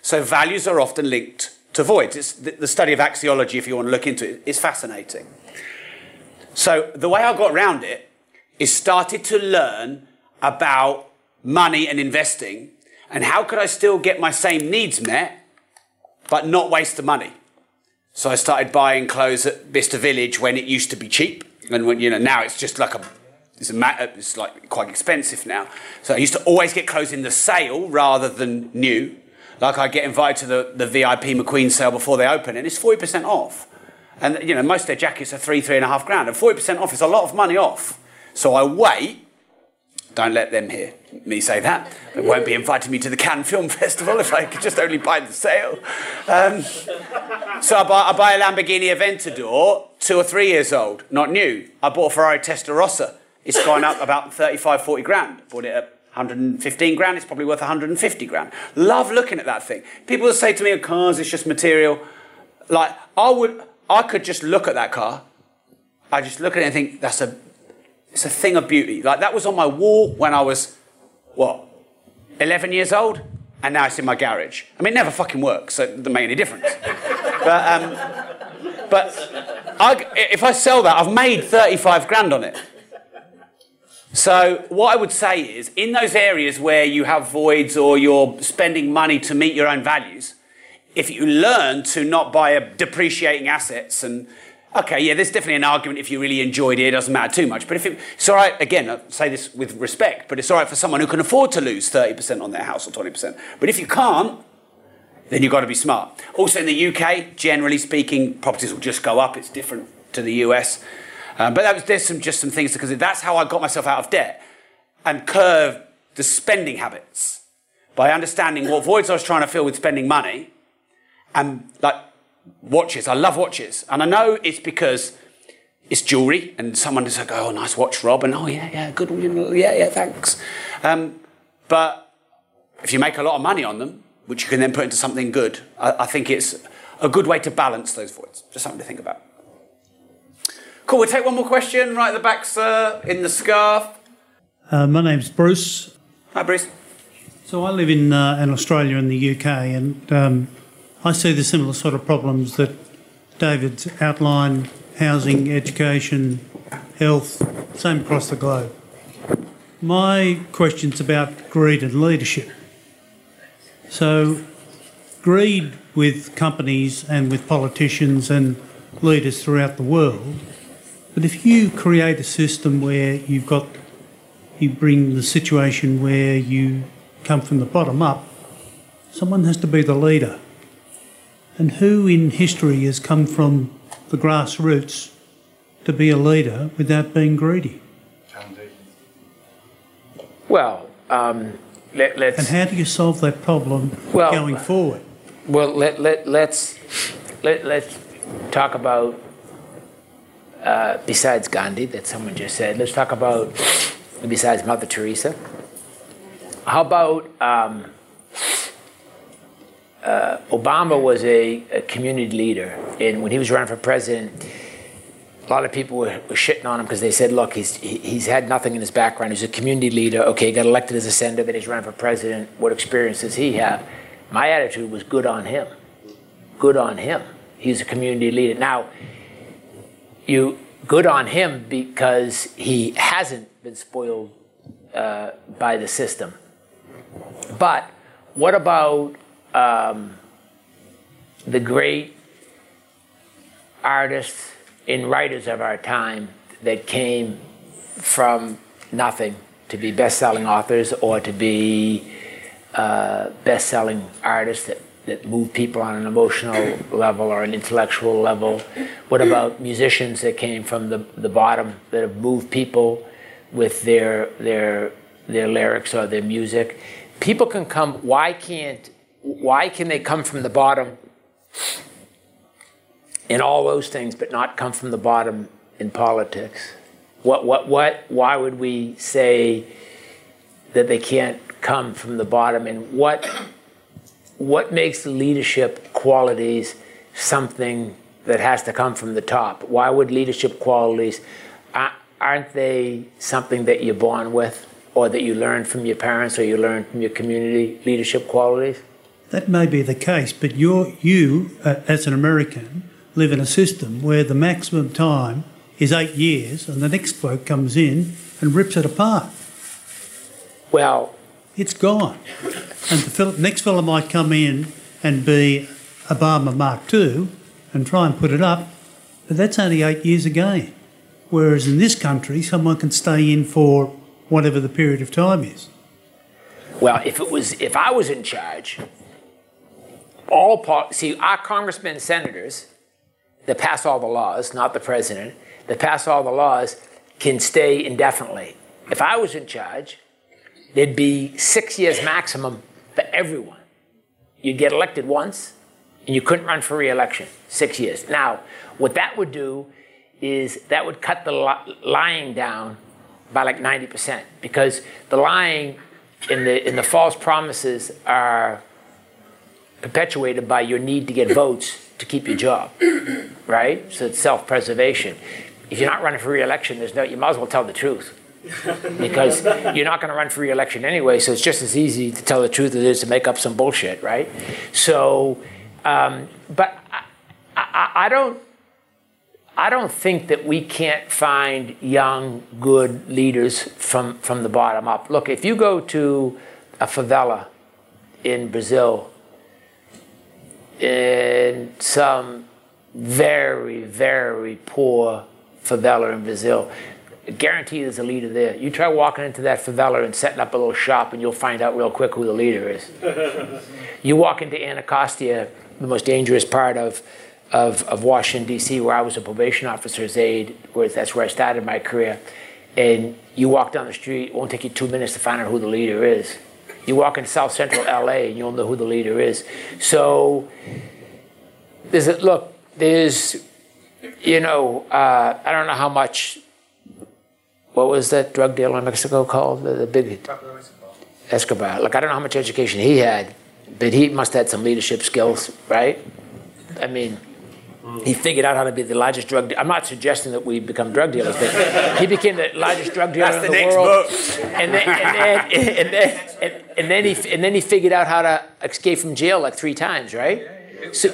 So values are often linked to voids. It's the, study of axiology, if you want to look into it, is fascinating. So the way I got around it is started to learn about money and investing and how could I still get my same needs met but not waste the money. So I started buying clothes at Bicester Village when it used to be cheap, and when you know now it's just like a it's a it's like quite expensive now. So I used to always get clothes in the sale rather than new. Like I get invited to the, the VIP McQueen sale before they open, and it's forty percent off. And you know most of their jackets are three three and a half grand, and forty percent off is a lot of money off. So I wait. Don't let them hear me say that. They won't be inviting me to the Cannes Film Festival if I could just only buy the sale. Um, so I buy, I buy a Lamborghini Aventador, two or three years old, not new. I bought a Ferrari Testarossa. It's gone up about 35, 40 grand. Bought it at 115 grand. It's probably worth 150 grand. Love looking at that thing. People say to me, oh, cars, it's just material. Like, I would, I could just look at that car. I just look at it and think, that's a, it's a thing of beauty. Like, that was on my wall when I was, what, 11 years old? And now it's in my garage. I mean, it never fucking works, so it doesn't make any difference. But, um, but I, if I sell that, I've made 35 grand on it. So, what I would say is in those areas where you have voids or you're spending money to meet your own values, if you learn to not buy depreciating assets and okay, yeah, there's definitely an argument if you really enjoyed it, it doesn't matter too much. But if it, it's all right, again, I say this with respect, but it's all right for someone who can afford to lose 30% on their house or 20%. But if you can't, then you've got to be smart. Also, in the UK, generally speaking, properties will just go up. It's different to the US. Um, but was, there's some, just some things because that's how I got myself out of debt and curved the spending habits by understanding what voids I was trying to fill with spending money and like watches. I love watches. And I know it's because it's jewelry and someone is like, oh, nice watch, Rob. And oh, yeah, yeah, good. Yeah, yeah, thanks. Um, but if you make a lot of money on them, which you can then put into something good, I, I think it's a good way to balance those voids. Just something to think about. Cool, we'll take one more question right at the back, sir, in the scarf. Uh, my name's Bruce. Hi, Bruce. So I live in, uh, in Australia and the UK, and um, I see the similar sort of problems that David's outlined housing, education, health, same across the globe. My question's about greed and leadership. So, greed with companies and with politicians and leaders throughout the world. But if you create a system where you've got, you bring the situation where you come from the bottom up, someone has to be the leader. And who in history has come from the grassroots to be a leader without being greedy? Well, um, let, us And how do you solve that problem well, going forward? Well, let, let, let's, let, let's talk about, uh, besides Gandhi, that someone just said, let's talk about, besides Mother Teresa. How about um, uh, Obama was a, a, community leader, and when he was running for president, a lot of people were, were shitting on him because they said, "Look, he's he's had nothing in his background. He's a community leader. Okay, he got elected as a senator, then he's running for president. What experience does he have?" My attitude was good on him. Good on him. He's a community leader. Now, you good on him because he hasn't been spoiled uh, by the system. But what about um, the great artists and writers of our time that came from nothing to be best-selling authors or to be uh, best-selling artists that, that move people on an emotional level or an intellectual level? What about musicians that came from the, the bottom that have moved people with their their their lyrics or their music? People can come. Why can't why can they come from the bottom in all those things, but not come from the bottom in politics? What, what, what, why would we say that they can't come from the bottom? And what, what makes leadership qualities something that has to come from the top? Why would leadership qualities, aren't they something that you're born with or that you learn from your parents or you learn from your community leadership qualities? That may be the case, but you're, you, uh, as an American, live in a system where the maximum time is eight years and the next bloke comes in and rips it apart. Well, it's gone. And the next fellow might come in and be a Obama Mark II and try and put it up, but that's only eight years again. Whereas in this country, someone can stay in for whatever the period of time is. Well, if it was, if I was in charge, all see, our congressmen and senators that pass all the laws, not the president, that pass all the laws can stay indefinitely. If I was in charge, there'd be six years maximum for everyone. You'd get elected once, and you couldn't run for re-election. Six years. Now, what that would do is that would cut the lying down by like 90% because the lying and the, and the false promises are perpetuated by your need to get votes to keep your job, right? So it's self-preservation. If you're not running for re-election, there's no. You might as well tell the truth, because you're not going to run for re-election anyway. So it's just as easy to tell the truth as it is to make up some bullshit, right? So, um, but I, I, I don't. I don't think that we can't find young, good leaders from, from the bottom up. Look, if you go to a favela in Brazil, in some very, very poor favela in Brazil, guarantee there's a leader there. You try walking into that favela and setting up a little shop, and you'll find out real quick who the leader is. you walk into Anacostia, the most dangerous part of, of, of Washington, D.C., where I was a probation officer's aide, where that's where I started my career, and you walk down the street, it won't take you two minutes to find out who the leader is. You walk in South Central LA, and you'll know who the leader is. So, there's a, look, there's, you know, uh, I don't know how much what was that drug dealer in Mexico called? The, the big Escobar. Like I don't know how much education he had, but he must have had some leadership skills, right? I mean, he figured out how to be the largest drug. De- I'm not suggesting that we become drug dealers, but he became the largest drug dealer That's in the the, next world. book. And then, and then, and then, and, and then he and then he figured out how to escape from jail like three times, right? So,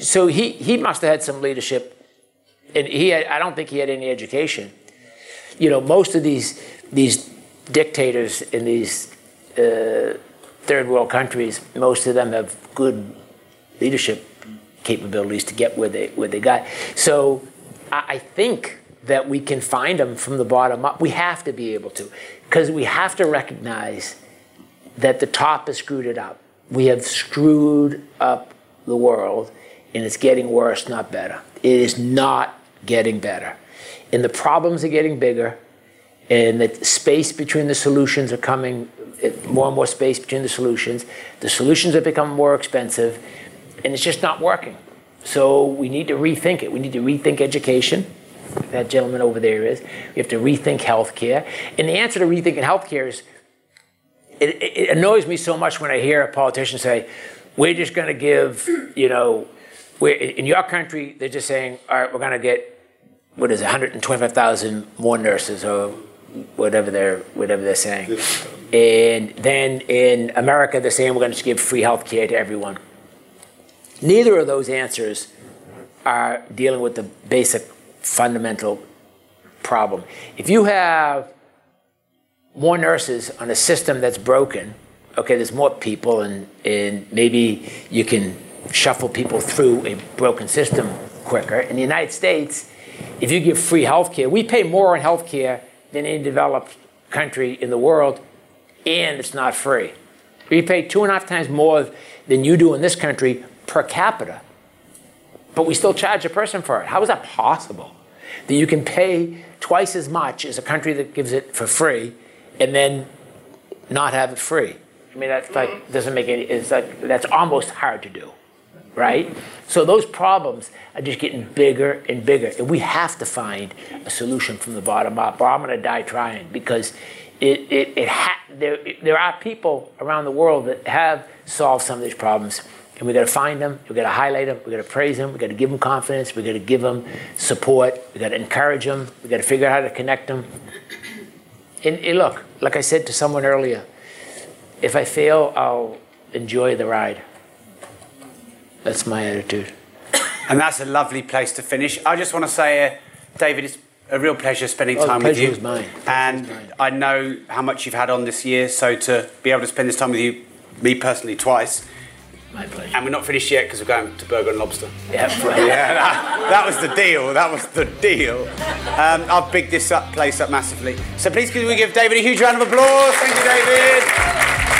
so he he must have had some leadership, and he had, I don't think he had any education you know, most of these these dictators in these uh, third world countries, most of them have good leadership capabilities to get where they where they got. So I, I think that we can find them from the bottom up. We have to be able to, because we have to recognize that the top has screwed it up. We have screwed up the world, and it's getting worse, not better. It is not getting better and the problems are getting bigger, and the space between the solutions are coming, eh, more and more space between the solutions. The solutions are becoming more expensive, and it's just not working. So we need to rethink it. We need to rethink education. That gentleman over there is. We have to rethink healthcare. And the answer to rethinking healthcare is it, it annoys me so much when I hear a politician say, we're just going to give, you know, we're, in your country, they're just saying, all right, we're going to get what is it, 125,000 more nurses or whatever they're whatever they're saying. And then in America, they're saying we're going to give free health care to everyone. Neither of those answers are dealing with the basic fundamental problem. If you have more nurses on a system that's broken, okay, there's more people, and, and maybe you can shuffle people through a broken system quicker. In the United States, if you give free health care, we pay more on health care than any developed country in the world, and it's not free. We pay two and a half times more than you do in this country per capita, but we still charge a person for it. How is that possible? That you can pay twice as much as a country that gives it for free and then not have it free? I mean, that's like, mm-hmm. doesn't make any, it's like, that's almost hard to do right? So those problems are just getting bigger and bigger. And we have to find a solution from the bottom up, or I'm going to die trying because it, it, it ha- there, there are people around the world that have solved some of these problems. And we got to find them, we got to highlight them, we got to praise them, we got to give them confidence, we got to give them support, we got to encourage them, we got to figure out how to connect them. And, and look, like I said to someone earlier, if I fail, I'll enjoy the ride. That's my attitude. And that's a lovely place to finish. I just want to say, uh, David, it's a real pleasure spending Oh, time with pleasure you. was mine. And I know how much you've had on this year, so to be able to spend this time with you, me personally, twice. My pleasure. And we're not finished yet because we're going to Burger and Lobster. Yeah, Yeah, that, that was the deal. That was the deal. Um, I've bigged this up, place up massively. So please, can we give David a huge round of applause? Thank you, David.